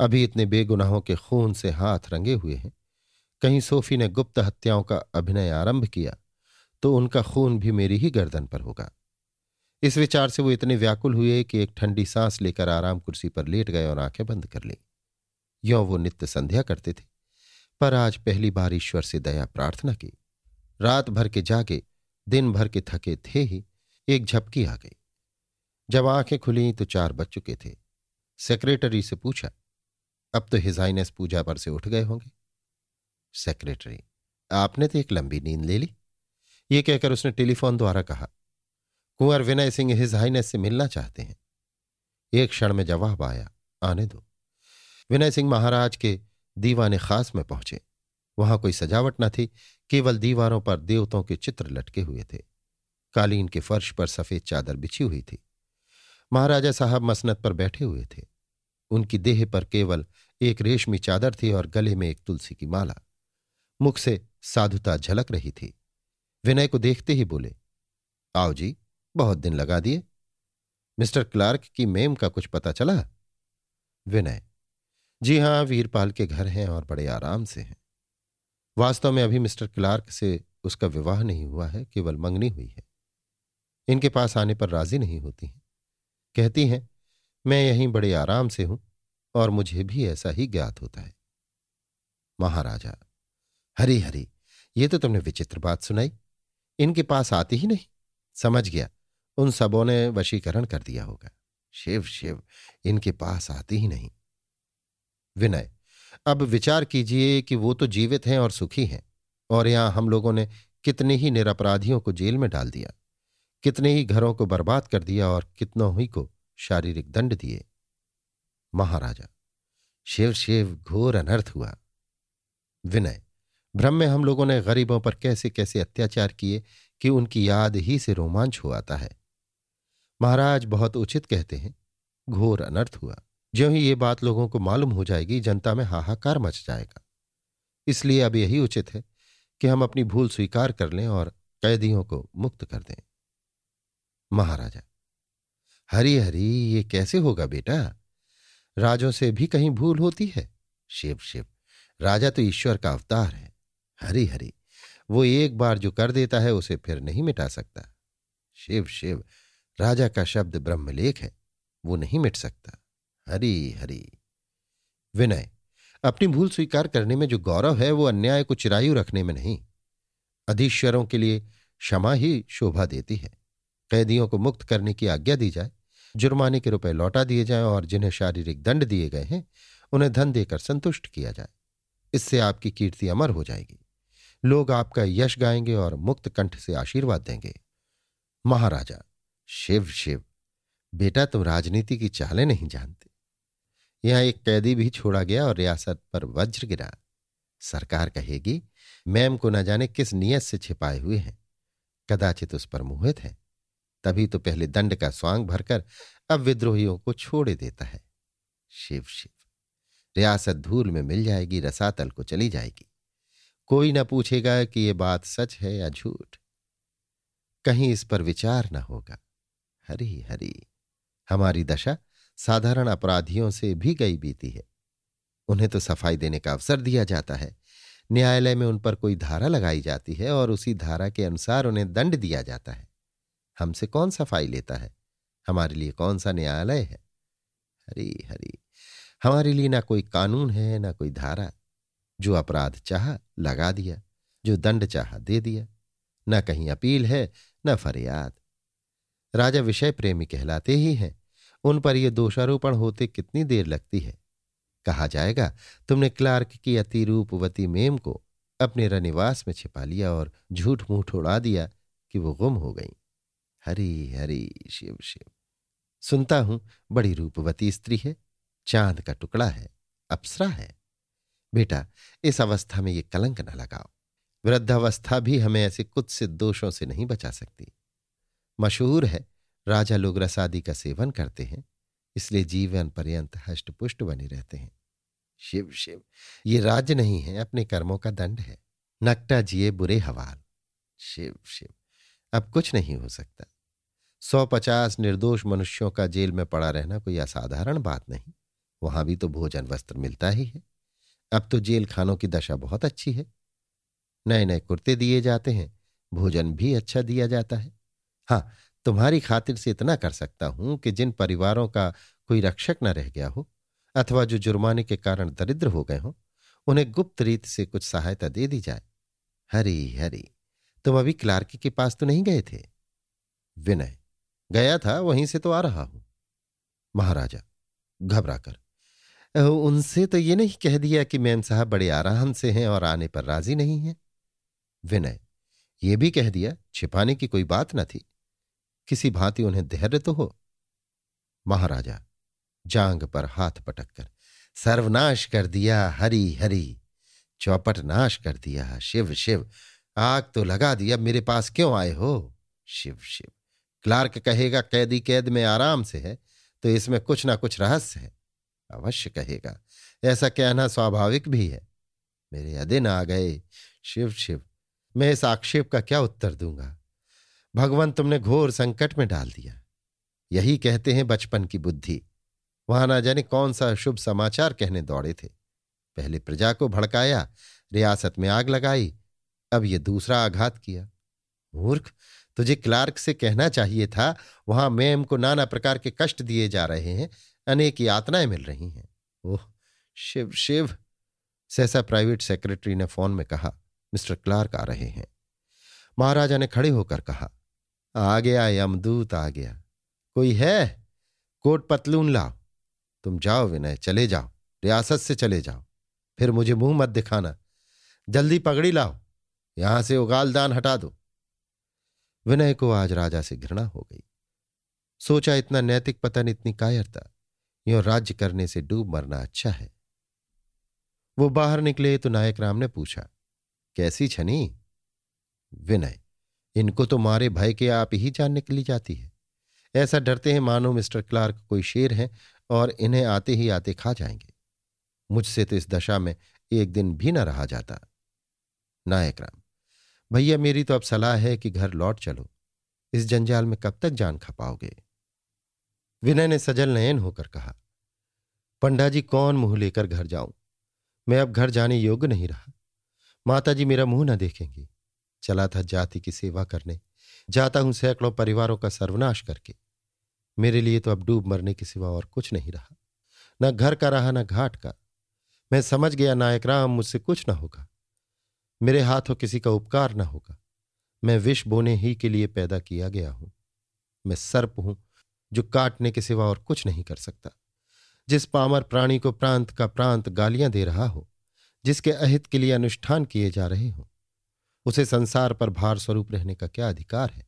अभी इतने बेगुनाहों के खून से हाथ रंगे हुए हैं। कहीं सोफी ने गुप्त हत्याओं का अभिनय आरंभ किया तो उनका खून भी मेरी ही गर्दन पर होगा। इस विचार से वो इतने व्याकुल हुए कि एक ठंडी सांस लेकर आराम कुर्सी पर लेट गए और आँखें बंद कर ली। यों वो नित्य संध्या करते थे। पर आज पहली बार ईश्वर से दया प्रार्थना की। रात भर के जागे, दिन भर के थके थे ही, एक झपकी आ गई। जब आँखें खुली तो चार बज चुके थे। सेक्रेटरी से पूछा, अब तो हिजाइनेस पूजा पर से उठ गए होंगे? सेक्रेटरी, आपने तो एक लंबी नींद ले ली। ये कहकर उसने टेलीफोन द्वारा कहा, कुंवर विनय सिंह हिज हाइनेस से मिलना चाहते हैं। एक क्षण में जवाब आया, आने दो। विनय सिंह महाराज के दीवाने खास में पहुँचे। वहाँ कोई सजावट न थी, केवल दीवारों पर देवताओं के चित्र लटके हुए थे। कालीन के फर्श पर सफ़ेद चादर बिछी हुई थी। महाराजा साहब मसनत पर बैठे हुए थे। उनकी देह पर केवल एक रेशमी चादर थी और गले में एक तुलसी की माला। मुख से साधुता झलक रही थी। विनय को देखते ही बोले, आओ जी, बहुत दिन लगा दिए। मिस्टर क्लार्क की मेम का कुछ पता चला? विनय जी हाँ वीरपाल के घर हैं और बड़े आराम से हैं। वास्तव में अभी मिस्टर क्लार्क से उसका विवाह नहीं हुआ है, केवल मंगनी हुई है। इनके पास आने पर राज़ी नहीं होती हैं। कहती हैं, मैं यहीं बड़े आराम से हूँ और मुझे भी ऐसा ही ज्ञात होता है। महाराजा, हरी हरी, ये तो तुमने विचित्र बात सुनाई। इनके पास आती ही नहीं। समझ गया, उन सबों ने वशीकरण कर दिया होगा। शिव शिव, इनके पास आती ही नहीं। विनय, अब विचार कीजिए कि वो तो जीवित हैं और सुखी हैं, और यहाँ हम लोगों ने कितने ही निरपराधियों को जेल में डाल दिया, कितने ही घरों को बर्बाद कर दिया और कितनों ही को शारीरिक दंड दिए। महाराजा शिव शिव घोर अनर्थ हुआ। विनय, भ्रम में हम लोगों ने गरीबों पर कैसे कैसे अत्याचार किए कि उनकी याद ही से रोमांच हो आता है। महाराज बहुत उचित कहते हैं, घोर अनर्थ हुआ। ज्यों ही ये बात लोगों को मालूम हो जाएगी, जनता में हाहाकार मच जाएगा। इसलिए अब यही उचित है कि हम अपनी भूल स्वीकार कर लें और कैदियों को मुक्त कर दें। महाराजा, हरी हरी, ये कैसे होगा बेटा? राजों से भी कहीं भूल होती है? शिव शिव, राजा तो ईश्वर का अवतार है। हरी हरी, वो एक बार जो कर देता है, उसे फिर नहीं मिटा सकता। शिव शिव, राजा का शब्द ब्रह्मलेख है, वो नहीं मिट सकता। हरी हरी। विनय, अपनी भूल स्वीकार करने में जो गौरव है, वो अन्याय को चिरायु रखने में नहीं। अधीश्वरों के लिए क्षमा ही शोभा देती है। कैदियों को मुक्त करने की आज्ञा दी जाए, जुर्माने के रुपए लौटा दिए जाएँ और जिन्हें शारीरिक दंड दिए गए हैं, उन्हें धन देकर संतुष्ट किया जाए। इससे आपकी कीर्ति अमर हो जाएगी। लोग आपका यश गाएँगे और मुक्त कंठ से आशीर्वाद देंगे। महाराजा, शिव शिव। बेटा, तुम राजनीति की चालें नहीं जानते। यहाँ एक कैदी भी छोड़ा गया और रियासत पर वज्र गिरा। सरकार कहेगी, मैम को न जाने किस नियत से छिपाए हुए हैं। कदाचित उस पर मोहित है। तभी तो पहले दंड का स्वांग भरकर अब विद्रोहियों को छोड़े देता है। शिव शिव। रियासत धूल में मिल जाएगी, रसातल को चली जाएगी। कोई ना पूछेगा कि ये बात सच है या झूठ। कहीं इस पर विचार न होगा। हरी हरी। हमारी दशा साधारण अपराधियों से भी गई बीती है। उन्हें तो सफ़ाई देने का अवसर दिया जाता है। न्यायालय में उन पर कोई धारा लगाई जाती है और उसी धारा के अनुसार उन्हें दंड दिया जाता है। हमसे कौन सफ़ाई लेता है? हमारे लिए कौन सा न्यायालय है? हरी हरी। हमारे लिए ना कोई कानून है, ना कोई धारा। जो अपराध चाह, लगा दिया। जो दंड चाह, दे दिया। न कहीं अपील है, न फरियाद। राजा विषय प्रेमी कहलाते ही हैं। उन पर यह दोषारोपण होते कितनी देर लगती है। कहा जाएगा, तुमने क्लार्क की अतिरूपवती मेम को अपने रनिवास में छिपा लिया और झूठ मूठ उड़ा दिया कि वो गुम हो गई। हरी हरी, शिव शिव। सुनता हूँ, बड़ी रूपवती स्त्री है, चाँद का टुकड़ा है, अप्सरा है। बेटा, इस अवस्था में ये कलंक न लगाओ। वृद्धावस्था भी हमें ऐसे कुछ से दोषों से नहीं बचा सकती। मशहूर है राजा लोग रसादी का सेवन करते हैं, इसलिए जीवन पर्यंत हष्टपुष्ट बने रहते हैं। शिव शिव, ये राज्य नहीं है, अपने कर्मों का दंड है। नकटा जिए बुरे हवाल। शिव शिव, अब कुछ नहीं हो सकता। सौ पचास निर्दोष मनुष्यों का जेल में पड़ा रहना कोई असाधारण बात नहीं। वहाँ भी तो भोजन वस्त्र मिलता ही है। अब तो जेल खानों की दशा बहुत अच्छी है। नए नए कुर्ते दिए जाते हैं, भोजन भी अच्छा दिया जाता है। हाँ तुम्हारी खातिर से इतना कर सकता हूँ कि जिन परिवारों का कोई रक्षक न रह गया हो, अथवा जो जुर्माने के कारण दरिद्र हो गए हो, उन्हें गुप्त रीत से कुछ सहायता दे दी जाए। हरी हरी, तुम अभी क्लार्की के पास तो नहीं गए थे? विनय, गया था, वहीं से तो आ रहा हूँ। महाराजा, घबराकर उनसे तो ये नहीं कह दिया कि मैम साहब बड़े आराम से हैं और आने पर राज़ी नहीं हैं। विनय, ये भी कह दिया, छिपाने की कोई बात न थी। किसी भांति उन्हें धैर्य तो हो? महाराजा, जांग पर हाथ पटक कर सर्वनाश कर दिया हरी हरी, चौपट नाश कर दिया शिव शिव, आग तो लगा दिया मेरे पास क्यों आए हो? शिव शिव, क्लार्क कहेगा, कैदी कैद में आराम से है तो इसमें कुछ ना कुछ रहस्य है। अवश्य कहेगा, ऐसा कहना स्वाभाविक भी है। मेरे अदिन आ गए। शिव शिव, मैं इस आक्षेप का क्या उत्तर दूँगा? भगवान तुमने घोर संकट में डाल दिया। यही कहते हैं बचपन की बुद्धि। वहाँ ना जाने कौन सा शुभ समाचार कहने दौड़े थे। पहले प्रजा को भड़काया, रियासत में आग लगाई, अब ये दूसरा आघात किया। मूर्ख, तुझे क्लार्क से कहना चाहिए था, वहाँ मैम को नाना प्रकार के कष्ट दिए जा रहे हैं, अनेक यातनाएँ मिल रही हैं। ओह, शिव शिव! सहसा प्राइवेट सेक्रेटरी ने फ़ोन में कहा, मिस्टर क्लार्क आ रहे हैं। महाराजा ने खड़े होकर कहा आ गया यमदूत आ गया। कोई है? कोट पतलून लाओ। तुम जाओ विनय, चले जाओ। रियासत से चले जाओ। फिर मुझे मुँह मत दिखाना। जल्दी पगड़ी लाओ। यहाँ से उगालदान हटा दो। विनय को आज राजा से घृणा हो गई। सोचा इतना नैतिक पतन इतनी कायरता। यो राज्य करने से डूब मरना अच्छा है। वो बाहर निकले तो नायक राम ने पूछा, कैसी छनी? विनय इनको तो मारे भय के आप ही जान निकली जाती है। ऐसा डरते हैं, मानो मिस्टर क्लार्क कोई शेर है और इन्हें आते ही आते खा जाएँगे। मुझसे तो इस दशा में एक दिन भी न रहा जाता। नायक राम, भैया मेरी तो अब सलाह है कि घर लौट चलो। इस जंजाल में कब तक जान खपाओगे विनय ने सजल नयन होकर कहा पंडा जी कौन मुँह लेकर घर जाऊँ? मैं अब घर जाने योग्य नहीं रहा। माता जी मेरा मुँह न देखेंगी। चला था जाति की सेवा करने। जाता हूँ सैकड़ों परिवारों का सर्वनाश करके। मेरे लिए तो अब डूब मरने के सिवा और कुछ नहीं रहा। न घर का रहा, न घाट का। मैं समझ गया नायक राम, मुझसे कुछ न होगा। मेरे हाथों किसी का उपकार ना होगा। मैं विष बोने ही के लिए पैदा किया गया हूँ। मैं सर्प हूँ, जो काटने के सिवा और कुछ नहीं कर सकता। जिस पामर प्राणी को प्रांत का प्रांत गालियाँ दे रहा हो, जिसके अहित के लिए अनुष्ठान किए जा रहे हो उसे संसार पर भार स्वरूप रहने का क्या अधिकार है?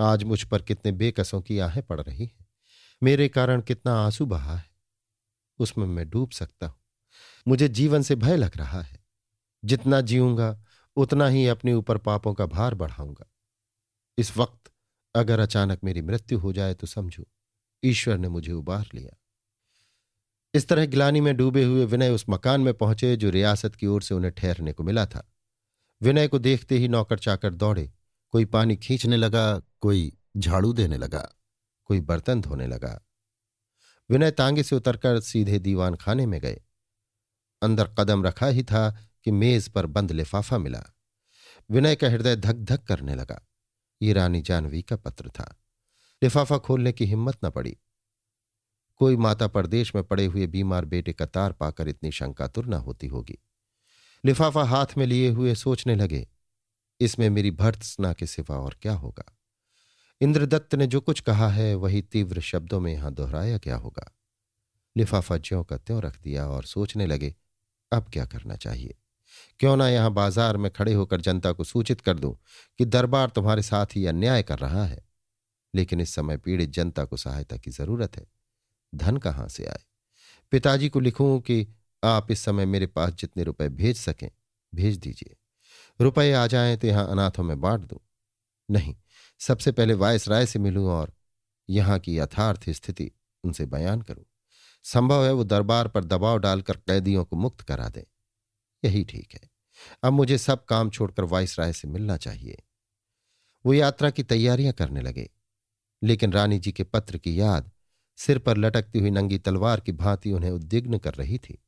आज मुझ पर कितने बेकसों की आहें पड़ रही हैं। मेरे कारण कितना आँसू बहा है। उसमें मैं डूब सकता हूँ। मुझे जीवन से भय लग रहा है। जितना जीऊँगा, उतना ही अपने ऊपर पापों का भार बढ़ाऊँगा। इस वक्त अगर अचानक मेरी मृत्यु हो जाए तो समझो, ईश्वर ने मुझे उबार लिया। इस तरह गिलानी में डूबे हुए विनय उस मकान में पहुँचे जो रियासत की ओर से उन्हें ठहरने को मिला था। विनय को देखते ही नौकर चाकर दौड़े। कोई पानी खींचने लगा, कोई झाड़ू देने लगा, कोई बर्तन धोने लगा। विनय तांगे से उतरकर सीधे दीवान खाने में गए। अंदर कदम रखा ही था कि मेज पर बंद लिफाफा मिला। विनय का हृदय धक धक करने लगा। ये रानी जानवी का पत्र था। लिफाफा खोलने की हिम्मत न पड़ी। कोई माता परदेश में पड़े हुए बीमार बेटे का तार पाकर इतनी शंकातुर न होती होगी। लिफाफा हाथ में लिए हुए सोचने लगे, इसमें मेरी भर्त्सना के सिवा और क्या होगा? इंद्रदत्त ने जो कुछ कहा है, वही तीव्र शब्दों में यहाँ दोहराया क्या होगा। लिफाफा ज्यों का त्यों रख दिया और सोचने लगे, अब क्या करना चाहिए? क्यों ना यहाँ बाज़ार में खड़े होकर जनता को सूचित कर दूँ कि दरबार तुम्हारे साथ ही अन्याय कर रहा है। लेकिन इस समय पीड़ित जनता को सहायता की ज़रूरत है। धन कहाँ से आए? पिताजी को लिखूं कि आप इस समय मेरे पास जितने रुपए भेज सकें, भेज दीजिए। रुपए आ जाएँ तो यहाँ अनाथों में बांट दूँ। नहीं, सबसे पहले वायस राय से मिलूं और यहाँ की यथार्थ स्थिति उनसे बयान करूँ। संभव है वो दरबार पर दबाव डालकर कैदियों को मुक्त करा दे। यही ठीक है। अब मुझे सब काम छोड़कर वाइस राय से मिलना चाहिए। वो यात्रा की तैयारियाँ करने लगे, लेकिन रानी जी के पत्र की याद सिर पर लटकती हुई नंगी तलवार की भांति उन्हें उद्विग्न कर रही थी।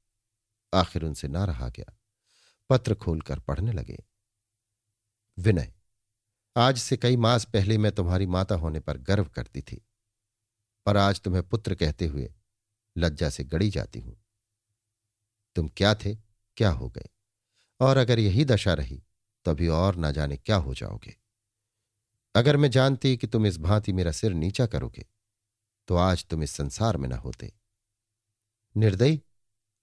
आखिर उनसे ना रहा गया। पत्र खोलकर पढ़ने लगे। विनय, आज से कई मास पहले मैं तुम्हारी माता होने पर गर्व करती थी, पर आज तुम्हें पुत्र कहते हुए लज्जा से गड़ी जाती हूँ। तुम क्या थे, क्या हो गए? और अगर यही दशा रही तो अभी और ना जाने क्या हो जाओगे। अगर मैं जानती कि तुम इस भांति मेरा सिर नीचा करोगे तो आज तुम इस संसार में ना होते। निर्दयी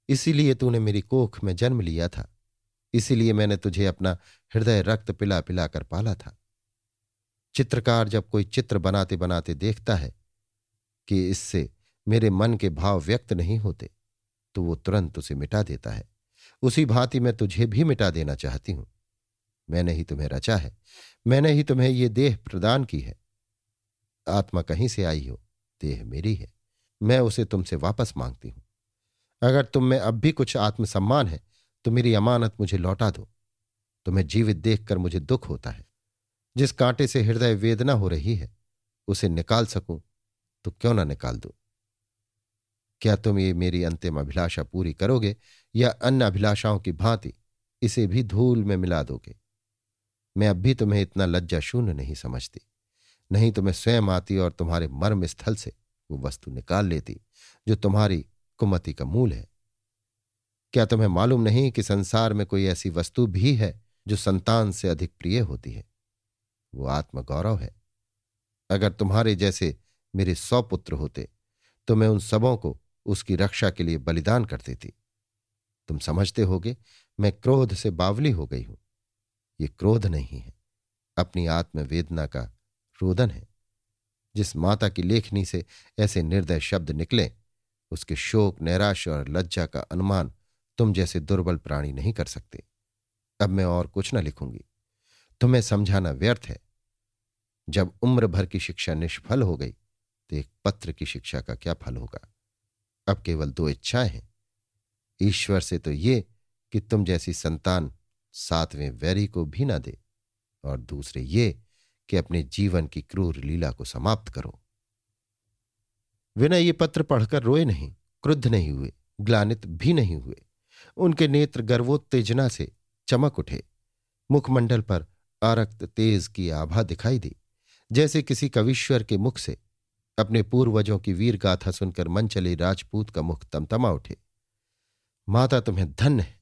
इसीलिए तूने मेरी कोख में जन्म लिया था। इसीलिए मैंने तुझे अपना हृदय रक्त पिला पिला कर पाला था। चित्रकार जब कोई चित्र बनाते बनाते देखता है कि इससे मेरे मन के भाव व्यक्त नहीं होते तो वो तुरंत उसे मिटा देता है। उसी भांति मैं तुझे भी मिटा देना चाहती हूँ। मैंने ही तुम्हें रचा है। मैंने ही तुम्हें ये देह प्रदान की है। आत्मा कहीं से आई हो, देह मेरी है। मैं उसे तुमसे वापस मांगती हूँ। अगर तुम में अब भी कुछ आत्मसम्मान है तो मेरी अमानत मुझे लौटा दो। तुम्हें जीवित देखकर मुझे दुख होता है। जिस कांटे से हृदय वेदना हो रही है, उसे निकाल सकूँ तो क्यों ना निकाल दो? क्या तुम ये मेरी अंतिम अभिलाषा पूरी करोगे, या अन्य अभिलाषाओं की भांति इसे भी धूल में मिला दोगे? मैं अब भी तुम्हें इतना लज्जा शून्य नहीं समझती। नहीं तो मैं स्वयं आती और तुम्हारे मर्म स्थल से वो वस्तु निकाल लेती, जो तुम्हारी कुमति का मूल है। क्या तुम्हें मालूम नहीं कि संसार में कोई ऐसी वस्तु भी है जो संतान से अधिक प्रिय होती है? वो आत्मगौरव है। अगर तुम्हारे जैसे मेरे सौ पुत्र होते तो मैं उन सबों को उसकी रक्षा के लिए बलिदान कर देती। तुम समझते होगे, मैं क्रोध से बावली हो गई हूँ। ये क्रोध नहीं है। अपनी आत्मवेदना का रोदन है। जिस माता की लेखनी से ऐसे निर्दय शब्द निकले उसके शोक नैराश्य और लज्जा का अनुमान तुम जैसे दुर्बल प्राणी नहीं कर सकते। अब मैं और कुछ न लिखूँगी। तुम्हें समझाना व्यर्थ है। जब उम्र भर की शिक्षा निष्फल हो गई तो एक पत्र की शिक्षा का क्या फल होगा? अब केवल दो इच्छाएँ हैं। ईश्वर से तो ये कि तुम जैसी संतान सातवें वैरी को भी ना दे, और दूसरे ये कि अपने जीवन की क्रूर लीला को समाप्त करो। विनय ये पत्र पढ़कर रोए नहीं, क्रुद्ध नहीं हुए, ग्लानित भी नहीं हुए। उनके नेत्र गर्वोत्तेजना से चमक उठे। मुखमंडल पर आरक्त तेज की आभा दिखाई दी, जैसे किसी कविश्वर के मुख से। अपने पूर्वजों की वीर गाथा सुनकर मन चले राजपूत का मुख तमतमा उठे। माता तुम्हें धन्य है।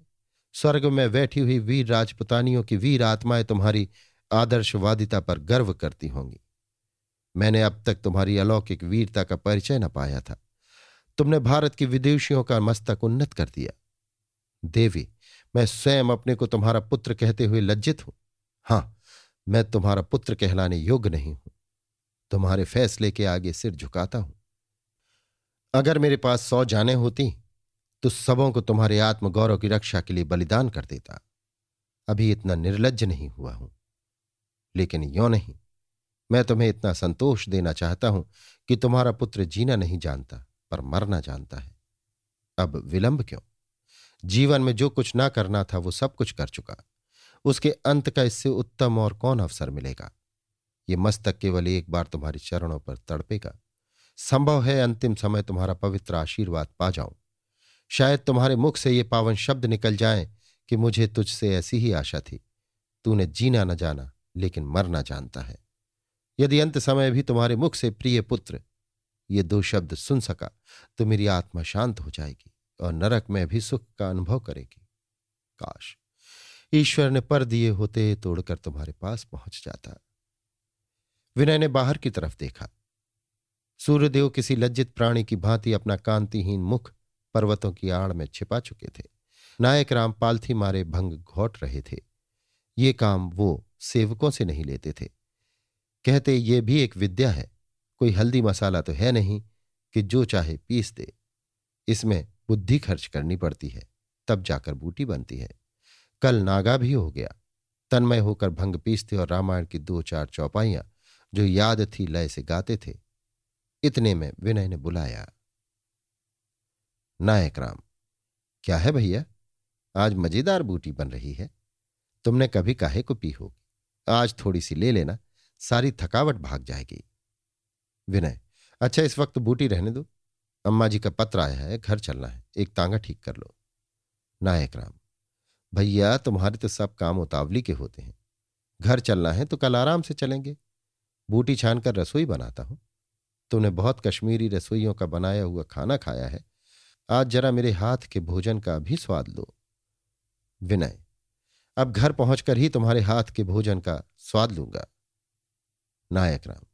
स्वर्ग में बैठी हुई वीर राजपुतानियों की वीर आत्माएँ तुम्हारी आदर्शवादिता पर गर्व करती होंगी। मैंने अब तक तुम्हारी अलौकिक वीरता का परिचय न पाया था। तुमने भारत की विदेशियों का मस्तक उन्नत कर दिया। देवी, मैं स्वयं अपने को तुम्हारा पुत्र कहते हुए लज्जित हूँ। हाँ, मैं तुम्हारा पुत्र कहलाने योग्य नहीं हूँ। तुम्हारे फैसले के आगे सिर झुकाता हूँ। अगर मेरे पास सौ जाने होती तो सबों को तुम्हारे आत्मगौरव की रक्षा के लिए बलिदान कर देता। अभी इतना निर्लज नहीं हुआ हूँ। लेकिन यो नहीं मैं तुम्हें इतना संतोष देना चाहता हूँ कि तुम्हारा पुत्र जीना नहीं जानता, पर मरना जानता है। अब विलंब क्यों? जीवन में जो कुछ ना करना था, वो सब कुछ कर चुका। उसके अंत का इससे उत्तम और कौन अवसर मिलेगा? ये मस्तक केवल एक बार तुम्हारे चरणों पर तड़पेगा। संभव है अंतिम समय तुम्हारा पवित्र आशीर्वाद पा जाऊँ। शायद तुम्हारे मुख से ये पावन शब्द निकल जाए कि मुझे तुझसे ऐसी ही आशा थी। तूने जीना न जाना, लेकिन मरना जानता है। यदि अंत समय भी तुम्हारे मुख से प्रिय पुत्र, ये दो शब्द सुन सका तो मेरी आत्मा शांत हो जाएगी और नरक में भी सुख का अनुभव करेगी। काश ईश्वर ने पर दिए होते तोड़कर तुम्हारे पास पहुँच जाता। विनय ने बाहर की तरफ़ देखा। सूर्यदेव किसी लज्जित प्राणी की भांति अपना कांतिहीन मुख पर्वतों की आड़ में छिपा चुके थे। नायक राम पालथी मारे भंग घोट रहे थे। ये काम वो सेवकों से नहीं लेते थे। कहते, ये भी एक विद्या है। कोई हल्दी मसाला तो है नहीं कि जो चाहे पीस दे। इसमें बुद्धि खर्च करनी पड़ती है, तब जाकर बूटी बनती है। कल नागा भी हो गया। तन्मय होकर भंग पीसते और रामायण की दो चार चौपाइयाँ, जो याद थी, लय से गाते थे। इतने में विनय ने बुलाया। नायक राम, क्या है भैया? आज मज़ेदार बूटी बन रही है। तुमने कभी काहे को पी होगी? आज थोड़ी सी ले लेना। सारी थकावट भाग जाएगी। विनय अच्छा इस वक्त बूटी रहने दो। अम्मा जी का पत्र आया है, घर चलना है। एक तांगा ठीक कर लो। नायक राम, भैया, तुम्हारे तो सब काम उतावली के होते हैं। घर चलना है तो कल आराम से चलेंगे। बूटी छान कर रसोई बनाता हूँ। तुमने बहुत कश्मीरी रसोइयों का बनाया हुआ खाना खाया है। आज जरा मेरे हाथ के भोजन का भी स्वाद लो। विनय, अब घर पहुंचकर ही तुम्हारे हाथ के भोजन का स्वाद लूँगा। नायक राम।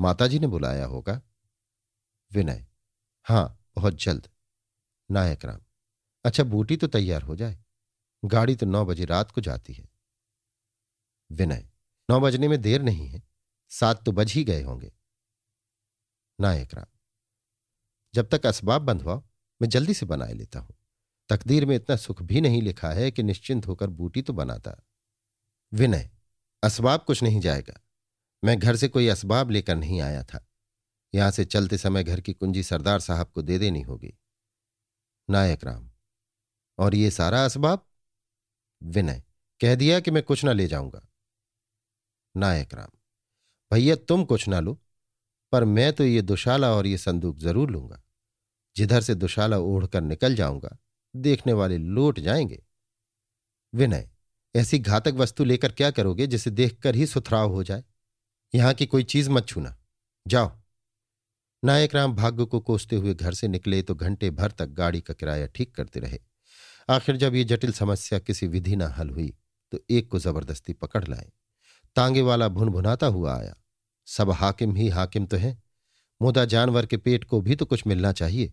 माताजी ने बुलाया होगा। विनय, हाँ, बहुत जल्द। नायक राम अच्छा बूटी तो तैयार हो जाए। गाड़ी तो नौ बजे रात को जाती है। विनय, नौ बजने में देर नहीं है। सात तो बज ही गए होंगे। नायक राम, जब तक असबाब बंधवाओ मैं जल्दी से बनाए लेता हूँ। तकदीर में इतना सुख भी नहीं लिखा है कि निश्चिंत होकर बूटी तो बनाता। विनय, असबाब कुछ नहीं जाएगा। मैं घर से कोई असबाब लेकर नहीं आया था। यहाँ से चलते समय घर की कुंजी सरदार साहब को दे देनी होगी। नायक राम, और ये सारा असबाब? विनय, कह दिया कि मैं कुछ ना ले जाऊँगा। नायक राम, भैया तुम कुछ ना लो, पर मैं तो ये दुशाला और ये संदूक ज़रूर लूँगा। जिधर से दुशाला ओढ़कर निकल जाऊँगा, देखने वाले लौट जाएँगे। विनय, ऐसी घातक वस्तु लेकर क्या करोगे जिसे देखकर ही सुथराव हो जाए? यहाँ की कोई चीज़ मत छूना। जाओ। नायक राम भाग्य को कोसते हुए घर से निकले तो घंटे भर तक गाड़ी का किराया ठीक करते रहे। आखिर जब ये जटिल समस्या किसी विधि न हल हुई तो एक को ज़बरदस्ती पकड़ लाए। तांगे वाला भुन भुनाता हुआ आया। सब हाकिम ही हाकिम तो है। मुदा जानवर के पेट को भी तो कुछ मिलना चाहिए।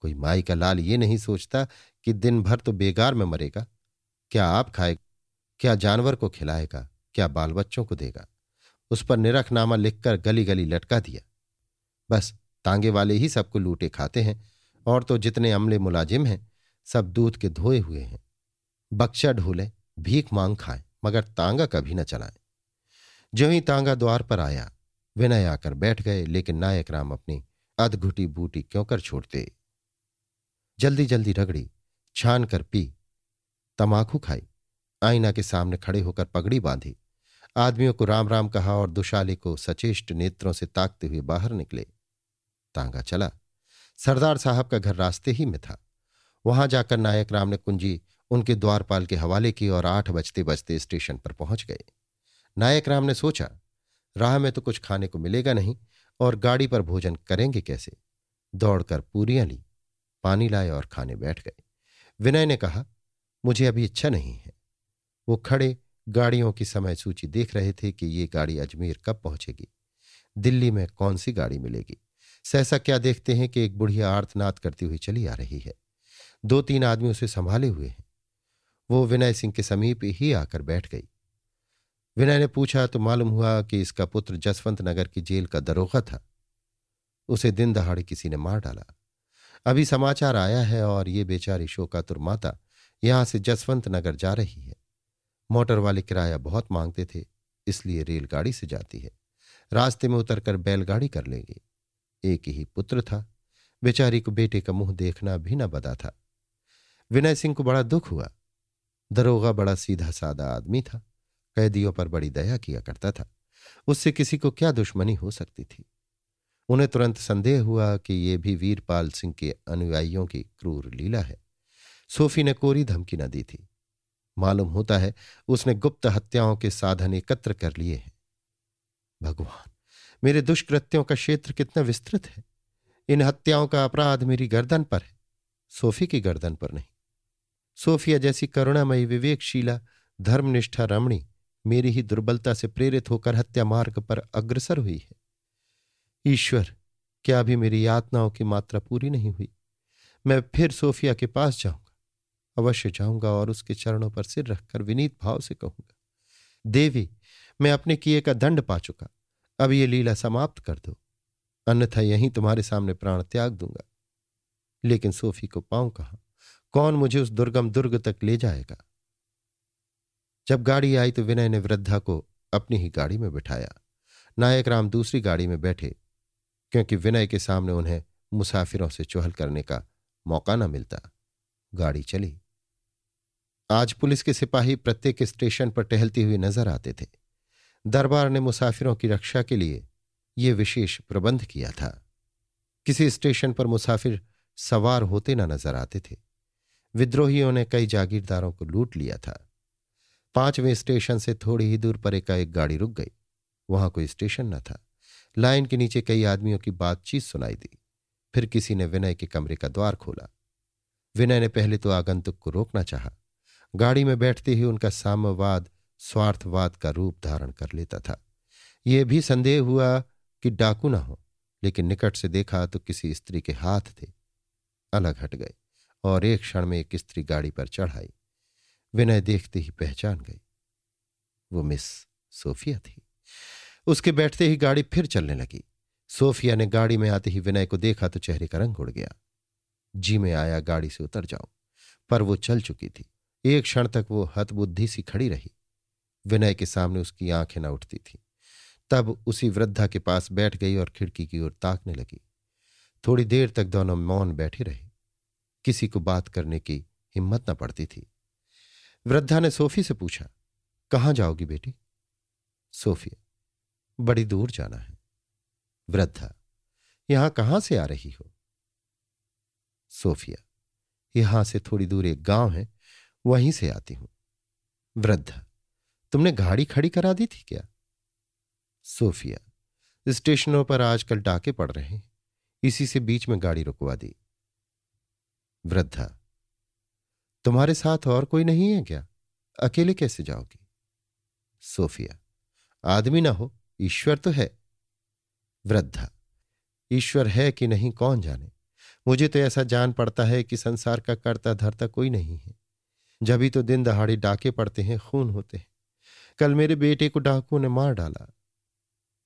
कोई माई का लाल ये नहीं सोचता कि दिन भर तो बेगार में मरेगा। क्या आप खाएगा? क्या जानवर को खिलाएगा? क्या बाल बच्चों को देगा? उस पर निरखनामा लिखकर गली गली लटका दिया। बस, तांगे वाले ही सबको लूटे खाते हैं, और तो जितने अमले मुलाजिम हैं, सब दूध के धोए हुए हैं। बक्शा ढोले, भीख मांग खाए, मगर तांगा कभी न चलाए। जो ही तांगा द्वार पर आया, विनय आकर बैठ गए, लेकिन नायक राम अपनी अधघुटी बूटी क्यों कर छोड़ते? जल्दी जल्दी रगड़ी, छान कर पी, तमाकू खाई, आईना के सामने खड़े होकर पगड़ी बांधी। आदमियों को राम राम कहा और दुशाली को सचेष्ट नेत्रों से ताकते हुए बाहर निकले। तांगा चला। सरदार साहब का घर रास्ते ही में था। वहाँ जाकर नायक राम ने कुंजी उनके द्वारपाल के हवाले की और आठ बजते बजते स्टेशन पर पहुँच गए। नायक राम ने सोचा, राह में तो कुछ खाने को मिलेगा नहीं और गाड़ी पर भोजन करेंगे कैसे? दौड़कर पूरियाँ ली, पानी लाए और खाने बैठ गए। विनय ने कहा, मुझे अभी इच्छा नहीं है। वो खड़े गाड़ियों की समय सूची देख रहे थे कि ये गाड़ी अजमेर कब पहुंचेगी। दिल्ली में कौन सी गाड़ी मिलेगी? सहसा क्या देखते हैं कि एक बुढ़िया आर्तनाद करती हुई चली आ रही है। दो तीन आदमी उसे संभाले हुए हैं। वो विनय सिंह के समीप ही आकर बैठ गई। विनय ने पूछा तो मालूम हुआ कि इसका पुत्र जसवंत नगर की जेल का दरोगा था? उसे दिन दहाड़े किसी ने मार डाला। अभी समाचार आया है और ये बेचारी शोकातुर माता यहाँ से जसवंत नगर जा रही है। मोटर वाले किराया बहुत मांगते थे, इसलिए रेलगाड़ी से जाती है। रास्ते में उतरकर बैलगाड़ी कर लेंगे। एक ही पुत्र था। बेचारी को बेटे का मुँह देखना भी न बदा था। विनय सिंह को बड़ा दुख हुआ। दरोगा बड़ा सीधा सादा आदमी था। कैदियों पर बड़ी दया किया करता था। उससे किसी को क्या दुश्मनी हो सकती थी? उन्हें तुरंत संदेह हुआ कि यह भी वीरपाल सिंह के अनुयायियों की क्रूर लीला है। सोफी ने कोरी धमकी न दी थी। मालूम होता है, उसने गुप्त हत्याओं के साधन एकत्र कर लिए हैं। भगवान, मेरे दुष्कृत्यों का क्षेत्र कितना विस्तृत है। इन हत्याओं का अपराध मेरी गर्दन पर है, सोफी की गर्दन पर नहीं। सोफिया जैसी करुणामयी विवेकशीला, धर्मनिष्ठा रमणी, मेरी ही दुर्बलता से प्रेरित होकर हत्या मार्ग पर अग्रसर हुई है। ईश्वर, क्या अभी मेरी यातनाओं की मात्रा पूरी नहीं हुई? मैं फिर सोफिया के पास जाऊँगा अवश्य जाऊँगा और उसके चरणों पर सिर रखकर विनीत भाव से कहूँगा, देवी, मैं अपने किए का दंड पा चुका। अब ये लीला समाप्त कर दो। अन्यथा यहीं तुम्हारे सामने प्राण त्याग दूँगा। लेकिन सोफी को पाऊँ कहा? कौन मुझे उस दुर्गम दुर्ग तक ले जाएगा? जब गाड़ी आई तो विनय ने वृद्धा को अपनी ही गाड़ी में बिठाया। नायक राम दूसरी गाड़ी में बैठे, क्योंकि विनय के सामने उन्हें मुसाफिरों से चुहल करने का मौका न मिलता। गाड़ी चली। आज पुलिस के सिपाही प्रत्येक स्टेशन पर टहलती हुई नज़र आते थे। दरबार ने मुसाफिरों की रक्षा के लिए ये विशेष प्रबंध किया था। किसी स्टेशन पर मुसाफिर सवार होते ना नज़र आते थे। विद्रोहियों ने कई जागीरदारों को लूट लिया था। पाँचवें स्टेशन से थोड़ी ही दूर पर एकाएक गाड़ी रुक गई। वहाँ कोई स्टेशन न था। लाइन के नीचे कई आदमियों की बातचीत सुनाई दी। फिर किसी ने विनय के कमरे का द्वार खोला। विनय ने पहले तो आगंतुक को रोकना चाहा। गाड़ी में बैठते ही उनका साम्यवाद, स्वार्थवाद का रूप धारण कर लेता था। ये भी संदेह हुआ कि डाकू ना हो, लेकिन निकट से देखा तो किसी स्त्री के हाथ थे। अलग हट गए और एक क्षण में एक स्त्री गाड़ी पर चढ़ाई। विनय देखते ही पहचान गई। वो मिस सोफिया थी। उसके बैठते ही गाड़ी फिर चलने लगी। सोफिया ने गाड़ी में आते ही विनय को देखा तो चेहरे का रंग उड़ गया। जी में आया, गाड़ी से उतर जाओ। पर वो चल चुकी थी। एक क्षण तक वो हतबुद्धि सी खड़ी रही। विनय के सामने उसकी आँखें न उठती थी। तब उसी वृद्धा के पास बैठ गई और खिड़की की ओर ताकने लगी। थोड़ी देर तक दोनों मौन बैठे रहे। किसी को बात करने की हिम्मत न पड़ती थी। वृद्धा ने सोफी से पूछा, कहाँ जाओगी बेटी? सोफिया बड़ी दूर जाना है। वृद्धा, यहाँ कहाँ से आ रही हो? सोफिया, यहाँ से थोड़ी दूर एक गाँव है। वहीं से आती हूँ। वृद्धा, तुमने गाड़ी खड़ी करा दी थी क्या? सोफिया, स्टेशनों पर आजकल डाके पड़ रहे हैं। इसी से बीच में गाड़ी रुकवा दी। वृद्धा, तुम्हारे साथ और कोई नहीं है क्या? अकेले कैसे जाओगी? सोफिया, आदमी ना हो, ईश्वर तो है। वृद्धा, ईश्वर है कि नहीं कौन जाने? मुझे तो ऐसा जान पड़ता है कि संसार का करता धरता कोई नहीं है। जभी तो दिन दहाड़े डाके पड़ते हैं, खून होते हैं। कल मेरे बेटे को डाकुओं ने मार डाला।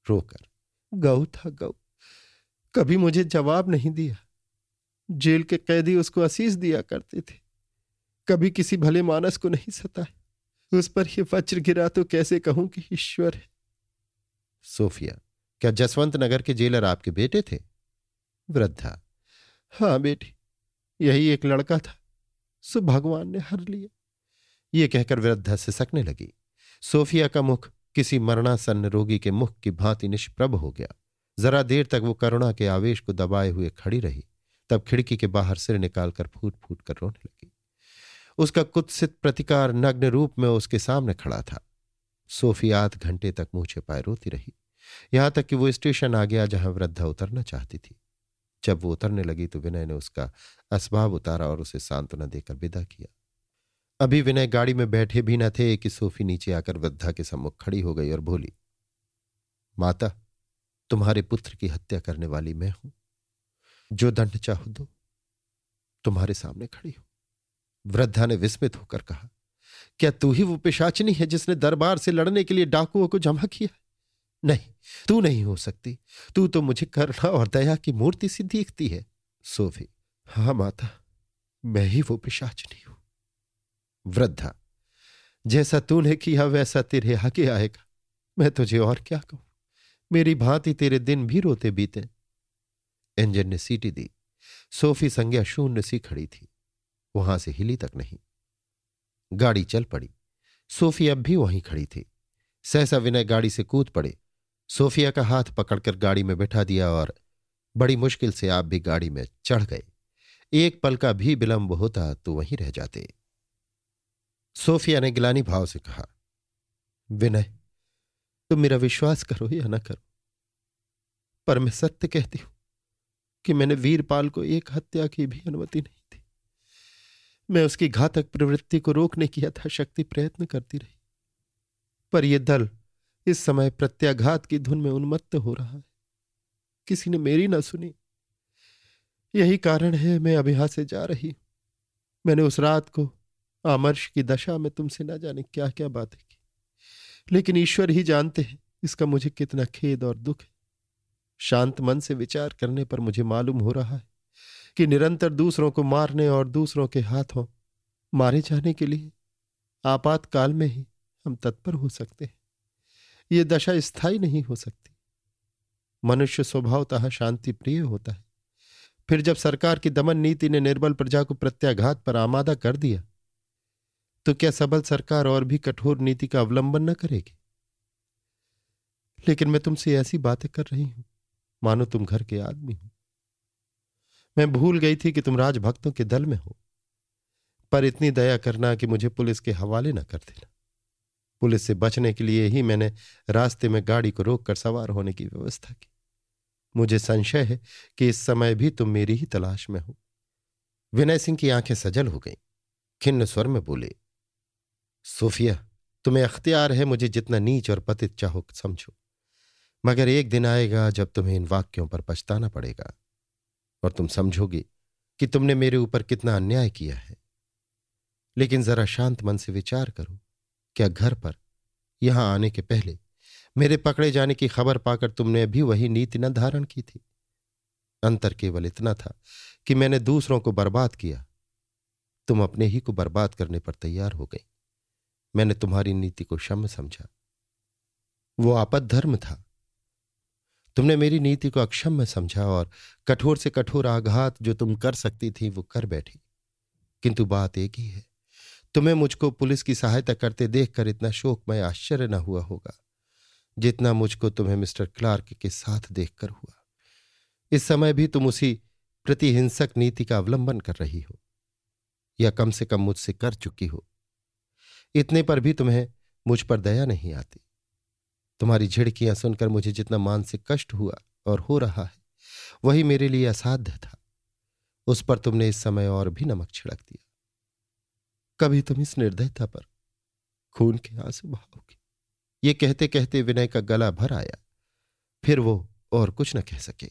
रोकर गौ था गऊ, कभी मुझे जवाब नहीं दिया। जेल के कैदी उसको असीस दिया करते थे। कभी किसी भले मानस को नहीं सताया उस पर यह वज्र गिरा तो कैसे कहूँ कि ईश्वर है। सोफिया, क्या जसवंत नगर के जेलर आपके बेटे थे? वृद्धा हाँ बेटी, यही एक लड़का था। सो भगवान ने हर लिया ये कहकर वृद्धा से सकने लगी। सोफिया का मुख किसी मरणासन्न रोगी के मुख की भांति निष्प्रभ हो गया। जरा देर तक वो करुणा के आवेश को दबाए हुए खड़ी रही। तब खिड़की के बाहर सिर निकालकर फूट फूट कर रोने लगी। उसका कुत्सित प्रतिकार नग्न रूप में उसके सामने खड़ा था। सोफी आध घंटे तक मुँह छिपाए रोती रही। यहाँ तक कि वो स्टेशन आ गया जहाँ वृद्धा उतरना चाहती थी। जब वो उतरने लगी तो विनय ने उसका असबाब उतारा और उसे सांत्वना देकर विदा किया। अभी विनय गाड़ी में बैठे भी न थे कि सोफी नीचे आकर वृद्धा के सम्मुख खड़ी हो गई और बोली, माता, तुम्हारे पुत्र की हत्या करने वाली मैं हूँ। जो दंड चाहो दो। तुम्हारे सामने खड़ी हो। वृद्धा ने विस्मित होकर कहा, क्या तू ही वो पिशाचनी है जिसने दरबार से लड़ने के लिए डाकुओं को जमा किया नहीं, तू नहीं हो सकती। तू तो मुझे करुणा और दया की मूर्ति सी दिखती है। सोफी हाँ माता, मैं ही वो पिशाचनी हूँ। वृद्धा, जैसा तूने किया वैसा तेरे आगे आएगा। मैं तुझे और क्या कहूँ? मेरी भांति तेरे दिन भी रोते बीते। इंजन ने सीटी दी। सोफी संज्ञा शून्य सी खड़ी थी। वहाँ से हिली तक नहीं। गाड़ी चल पड़ी। सोफी अब भी वहीं खड़ी थी। सहसा विनय गाड़ी से कूद पड़े। सोफिया का हाथ पकड़कर गाड़ी में बैठा दिया और बड़ी मुश्किल से आप भी गाड़ी में चढ़ गए। एक पल का भी विलंब होता तो वहीं रह जाते। सोफिया ने गिलानी भाव से कहा, विनय, तुम मेरा विश्वास करो या न करो, पर मैं सत्य कहती हूँ कि मैंने वीरपाल को एक हत्या की भी अनुमति नहीं दी। मैं उसकी घातक प्रवृत्ति को रोकने की यथाशक्ति प्रयत्न करती रही, पर यह दल इस समय प्रत्याघात की धुन में उन्मत्त हो रहा है। किसी ने मेरी ना सुनी। यही कारण है मैं अब यहाँ से जा रही मैंने उस रात को आमर्श की दशा में तुमसे ना जाने क्या क्या बातें की। लेकिन ईश्वर ही जानते हैं इसका मुझे कितना खेद और दुख है। शांत मन से विचार करने पर मुझे मालूम हो रहा है कि निरंतर दूसरों को मारने और दूसरों के हाथों मारे जाने के लिए आपातकाल में ही हम तत्पर हो सकते हैं। ये दशा स्थायी नहीं हो सकती। मनुष्य स्वभावतः शांति प्रिय होता है। फिर जब सरकार की दमन नीति ने निर्बल प्रजा को प्रत्याघात पर आमादा कर दिया तो क्या सबल सरकार और भी कठोर नीति का अवलंबन न करेगी? लेकिन मैं तुमसे ऐसी बातें कर रही हूँ। मानो तुम घर के आदमी हो। मैं भूल गई थी कि तुम राजभक्तों के दल में हो। पर इतनी दया करना कि मुझे पुलिस के हवाले न कर देना। पुलिस से बचने के लिए ही मैंने रास्ते में गाड़ी को रोककर सवार होने की व्यवस्था की। मुझे संशय है कि इस समय भी तुम मेरी ही तलाश में हो। विनय सिंह की आँखें सजल हो गईं, खिन्न स्वर में बोले, सोफिया, तुम्हें अख्तियार है मुझे जितना नीच और पतित चाहो समझो। मगर एक दिन आएगा जब तुम्हें इन वाक्यों पर पछताना पड़ेगा और तुम समझोगे कि तुमने मेरे ऊपर कितना अन्याय किया है। लेकिन जरा शांत मन से विचार करो। क्या घर पर? यहाँ आने के पहले मेरे पकड़े जाने की खबर पाकर तुमने अभी वही नीति न धारण की थी। अंतर केवल इतना था कि मैंने दूसरों को बर्बाद किया। तुम अपने ही को बर्बाद करने पर तैयार हो गई। मैंने तुम्हारी नीति को क्षम समझा। वो आपद धर्म था। तुमने मेरी नीति को अक्षम समझा और कठोर से कठोर आघात जो तुम कर सकती थी वो कर बैठी। किंतु बात एक ही है। तुम्हें मुझको पुलिस की सहायता करते देखकर इतना शोकमय आश्चर्य न हुआ होगा, जितना मुझको तुम्हें मिस्टर क्लार्क के साथ देखकर हुआ। इस समय भी तुम उसी प्रतिहिंसक नीति का अवलंबन कर रही हो, या कम से कम मुझसे कर चुकी हो। इतने पर भी तुम्हें मुझ पर दया नहीं आती। तुम्हारी झिड़कियाँ सुनकर मुझे जितना मानसिक कष्ट हुआ और हो रहा है, वही मेरे लिए असाध्य था। उस पर तुमने इस समय और भी नमक छिड़क दिया। कभी तुम इस निर्दयता पर खून के आँसू बहाओगे ये कहते कहते विनय का गला भर आया। फिर वो और कुछ न कह सके।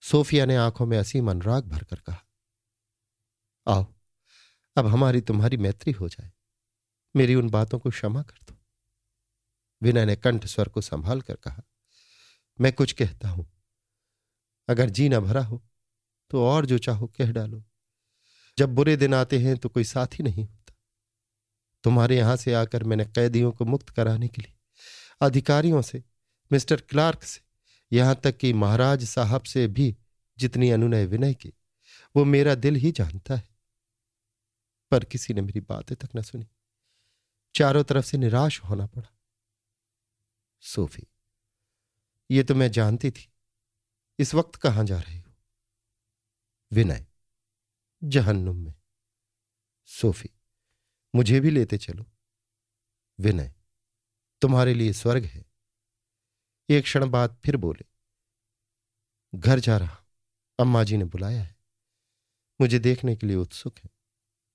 सोफिया ने आँखों में असीम अनुराग भरकर कहा, आओ, अब हमारी तुम्हारी मैत्री हो जाए। मेरी उन बातों को क्षमा कर दो। विनय ने कंठ स्वर को संभाल कर कहा, मैं कुछ कहता हूँ। अगर जी न भरा हो तो और जो चाहो कह डालो। जब बुरे दिन आते हैं तो कोई साथी नहीं होता। तुम्हारे यहाँ से आकर मैंने कैदियों को मुक्त कराने के लिए, अधिकारियों से, मिस्टर क्लार्क से, यहाँ तक कि महाराज साहब से भी जितनी अनुनय विनय की, वो मेरा दिल ही जानता है। पर किसी ने मेरी बातें तक न सुनी। चारों तरफ़ से निराश होना पड़ा। सोफी, ये तो मैं जानती थी। इस वक्त कहाँ जा रही हो? विनय जहन्नुम में। सोफी, मुझे भी लेते चलो। विनय, तुम्हारे लिए स्वर्ग है। एक क्षण बाद फिर बोले, घर जा रहा अम्मा जी ने बुलाया है। मुझे देखने के लिए उत्सुक है।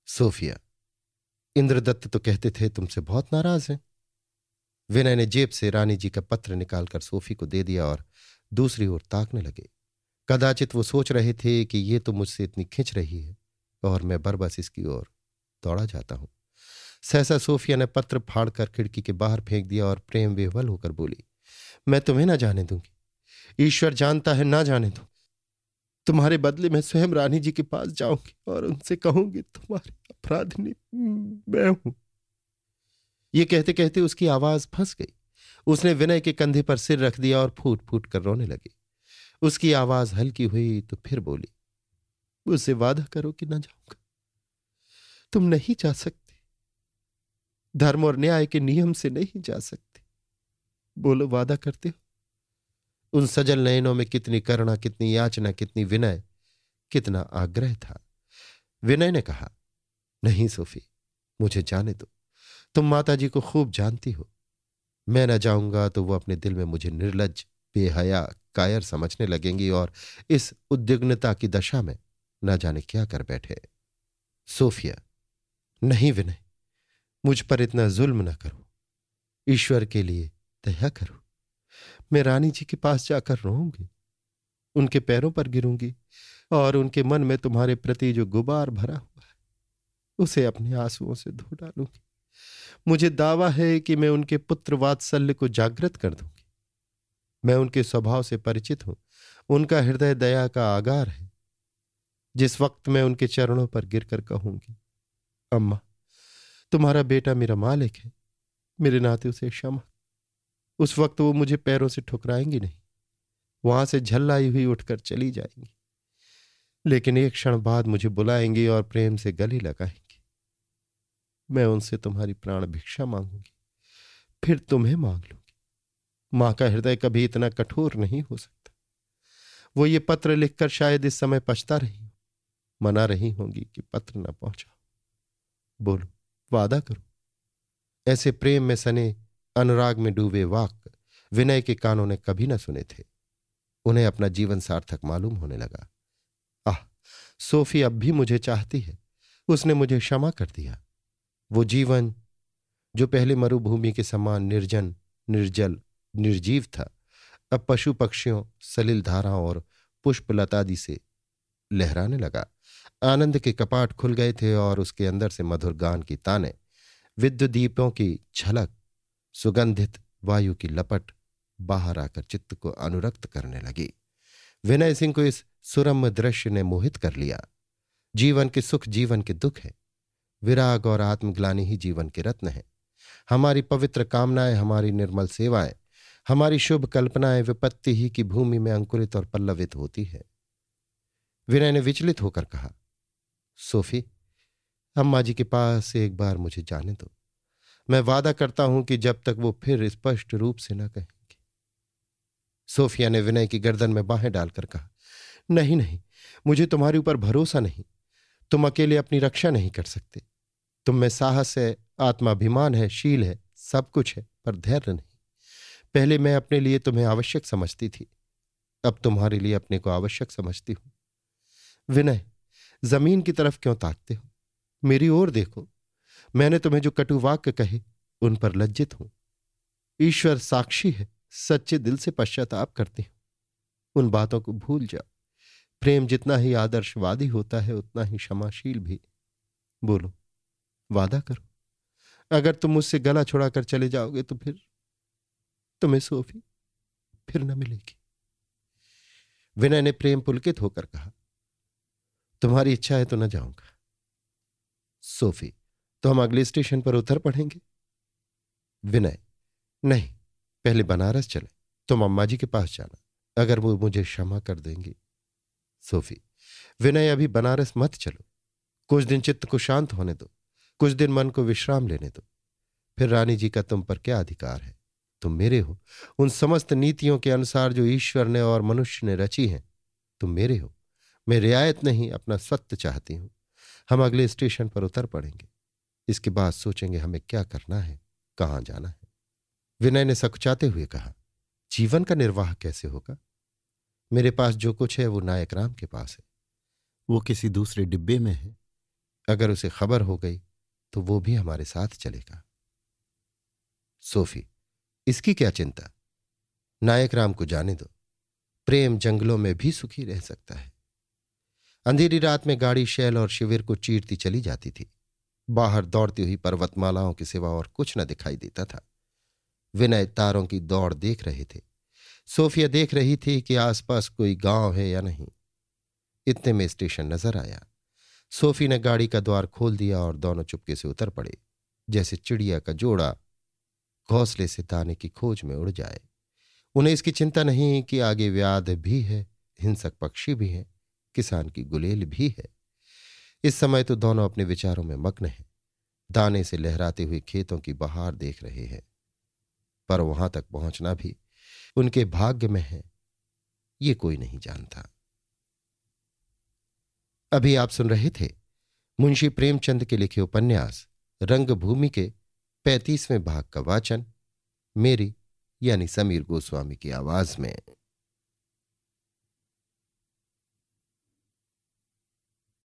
सोफिया, इंद्रदत्त तो कहते थे तुमसे बहुत नाराज़ हैं। विनय ने जेब से रानी जी का पत्र निकालकर सोफी को दे दिया और दूसरी ओर ताकने लगे। कदाचित वो सोच रहे थे कि ये तो मुझसे इतनी खिंच रही है और मैं बरबस इसकी ओर दौड़ा जाता हूँ। सहसा सोफिया ने पत्र फाड़कर खिड़की के बाहर फेंक दिया और प्रेम विह्वल होकर बोली, मैं तुम्हें ना जाने दूँगी। ईश्वर जानता है ना जाने दूँगी। तुम्हारे बदले में स्वयं रानी जी के पास जाऊँगी और उनसे कहूँगी, तुम्हारी अपराधनी मैं हूँ। ये कहते कहते उसकी आवाज़ फंस गई। उसने विनय के कंधे पर सिर रख दिया और फूट फूट कर रोने लगी। उसकी आवाज़ हल्की हुई तो फिर बोली, मुझसे वादा करो कि ना जाऊँगा। तुम नहीं जा सकते। धर्म और न्याय के नियम से नहीं जा सकते। बोलो, वादा करते हो? उन सजल नयनों में कितनी करुणा, कितनी याचना, कितनी विनय, कितना आग्रह था। विनय ने कहा, नहीं सोफी, मुझे जाने दो। तुम माता जी को खूब जानती हो। मैं न जाऊँगा तो वो अपने दिल में मुझे निर्लज बेहया कायर समझने लगेंगी और इस उद्विग्नता की दशा में न जाने क्या कर बैठे। सोफिया, नहीं विनय, मुझ पर इतना जुल्म न करो। ईश्वर के लिए दया करो। मैं रानी जी के पास जाकर रोऊँगी, उनके पैरों पर गिरूँगी और उनके मन में तुम्हारे प्रति जो गुबार भरा हुआ है, उसे अपने आंसुओं से धो डालूँगी। मुझे दावा है कि मैं उनके पुत्र वात्सल्य को जागृत कर दूँगी। मैं उनके स्वभाव से परिचित हूँ। उनका हृदय दया का आगार है। जिस वक्त मैं उनके चरणों पर गिरकर कहूँगी, अम्मा, तुम्हारा बेटा मेरा मालिक है। मेरे नाते उसे क्षमा। उस वक्त वो मुझे पैरों से ठुकराएँगी नहीं। वहाँ से झल्लाई हुई उठकर चली जाएँगी। लेकिन एक क्षण बाद मुझे बुलाएँगी और प्रेम से गली लगाएँगी। मैं उनसे तुम्हारी प्राण भिक्षा मांगूँगी। फिर तुम्हें मांग लूँगी। माँ का हृदय कभी इतना कठोर नहीं हो सकता। वो ये पत्र लिखकर शायद इस समय पछता रही हो। मना रही होंगी कि पत्र न पहुँचा बोलो, वादा करो। ऐसे प्रेम में सने, अनुराग में डूबे वाक, विनय के कानों ने कभी न सुने थे। उन्हें अपना जीवन सार्थक मालूम होने लगा। आह, सोफी अब भी मुझे चाहती है। उसने मुझे क्षमा कर दिया। वो जीवन, जो पहले मरुभूमि के समान निर्जन, निर्जल निर्जीव था। अब पशु पक्षियों, सलिल धाराओं और पुष्प लतादि से लहराने लगा। आनंद के कपाट खुल गए थे और उसके अंदर से मधुर गान की ताने विद्युत दीपों की झलक, सुगंधित वायु की लपट बाहर आकर चित्त को अनुरक्त करने लगी। विनय सिंह को इस सुरम्य दृश्य ने मोहित कर लिया। जीवन के सुख, जीवन के दुख है। विराग और आत्मग्लानी ही जीवन के रत्न है। हमारी पवित्र कामनाएँ, हमारी निर्मल सेवाएँ हमारी शुभ कल्पनाएँ विपत्ति ही की भूमि में अंकुरित और पल्लवित होती है। विनय ने विचलित होकर कहा, सोफी अम्मा जी के पास एक बार मुझे जाने दो। मैं वादा करता हूँ कि जब तक वो फिर स्पष्ट रूप से न कहेंगे। सोफिया ने विनय की गर्दन में बाहें डालकर कहा, नहीं नहीं, मुझे तुम्हारे ऊपर भरोसा नहीं। तुम अकेले अपनी रक्षा नहीं कर सकते। तुम में साहस है, आत्माभिमान है, शील है, सब कुछ है, पर धैर्य नहीं। पहले मैं अपने लिए तुम्हें आवश्यक समझती थी। अब तुम्हारे लिए अपने को आवश्यक समझती हूँ। विनय, ज़मीन की तरफ़ क्यों ताकते हो? मेरी ओर देखो। मैंने तुम्हें जो कटु वाक्य कहे, उन पर लज्जित हूँ। ईश्वर साक्षी है, सच्चे दिल से पश्चाताप करती हूँ। उन बातों को भूल जाओ। प्रेम जितना ही आदर्शवादी होता है, उतना ही क्षमाशील भी। बोलो, वादा करो। अगर तुम मुझसे गला छुड़ाकर चले जाओगे तो फिर तुम्हें सोफी फिर न मिलेगी। विनय ने प्रेम पुलकित होकर कहा, तुम्हारी इच्छा है तो न जाऊँगा। सोफी तो हम अगले स्टेशन पर उतर पड़ेंगे। विनय, नहीं, पहले बनारस चले, तुम अम्मा जी के पास जाना, अगर वो मुझे क्षमा कर देंगे। सोफी, विनय, अभी बनारस मत चलो, कुछ दिन चित्त को शांत होने दो, कुछ दिन मन को विश्राम लेने दो, फिर रानी जी का तुम पर क्या अधिकार है? तुम मेरे हो। उन समस्त नीतियों के अनुसार जो ईश्वर ने और मनुष्य ने रची हैं, तुम मेरे हो। मैं रियायत नहीं, अपना सत्य चाहती हूँ। हम अगले स्टेशन पर उतर पड़ेंगे। इसके बाद सोचेंगे, हमें क्या करना है, कहाँ जाना है? विनय ने सकुचाते हुए कहा, जीवन का निर्वाह कैसे होगा? मेरे पास जो कुछ है, वो नायक राम के पास है। वो किसी दूसरे डिब्बे में है। अगर उसे खबर हो गई तो वो भी हमारे साथ चलेगा। सोफी इसकी क्या चिंता? नायक राम को जाने दो। प्रेम जंगलों में भी सुखी रह सकता है। अंधेरी रात में गाड़ी, शैल और शिविर को चीरती चली जाती थी। बाहर दौड़ती हुई पर्वतमालाओं के सिवा और कुछ न दिखाई देता था। विनय तारों की दौड़ देख रहे थे। सोफिया देख रही थी कि आसपास कोई गाँव है या नहीं। इतने में स्टेशन नज़र आया। सोफी ने गाड़ी का द्वार खोल दिया और दोनों चुपके से उतर पड़े। जैसे चिड़िया का जोड़ा घोंसले से दाने की खोज में उड़ जाए। उन्हें इसकी चिंता नहीं कि आगे व्याध भी है, हिंसक पक्षी भी है, किसान की गुलेल भी है। इस समय तो दोनों अपने विचारों में मग्न हैं। दाने से लहराते हुए खेतों की बहार देख रहे हैं। पर वहाँ तक पहुँचना भी उनके भाग्य में है। ये कोई नहीं जानता। अभी आप सुन रहे थे मुंशी प्रेमचंद के लिखे उपन्यास, रंगभूमि के पैंतीसवें भाग का वाचन मेरी यानी समीर गोस्वामी की आवाज़ में।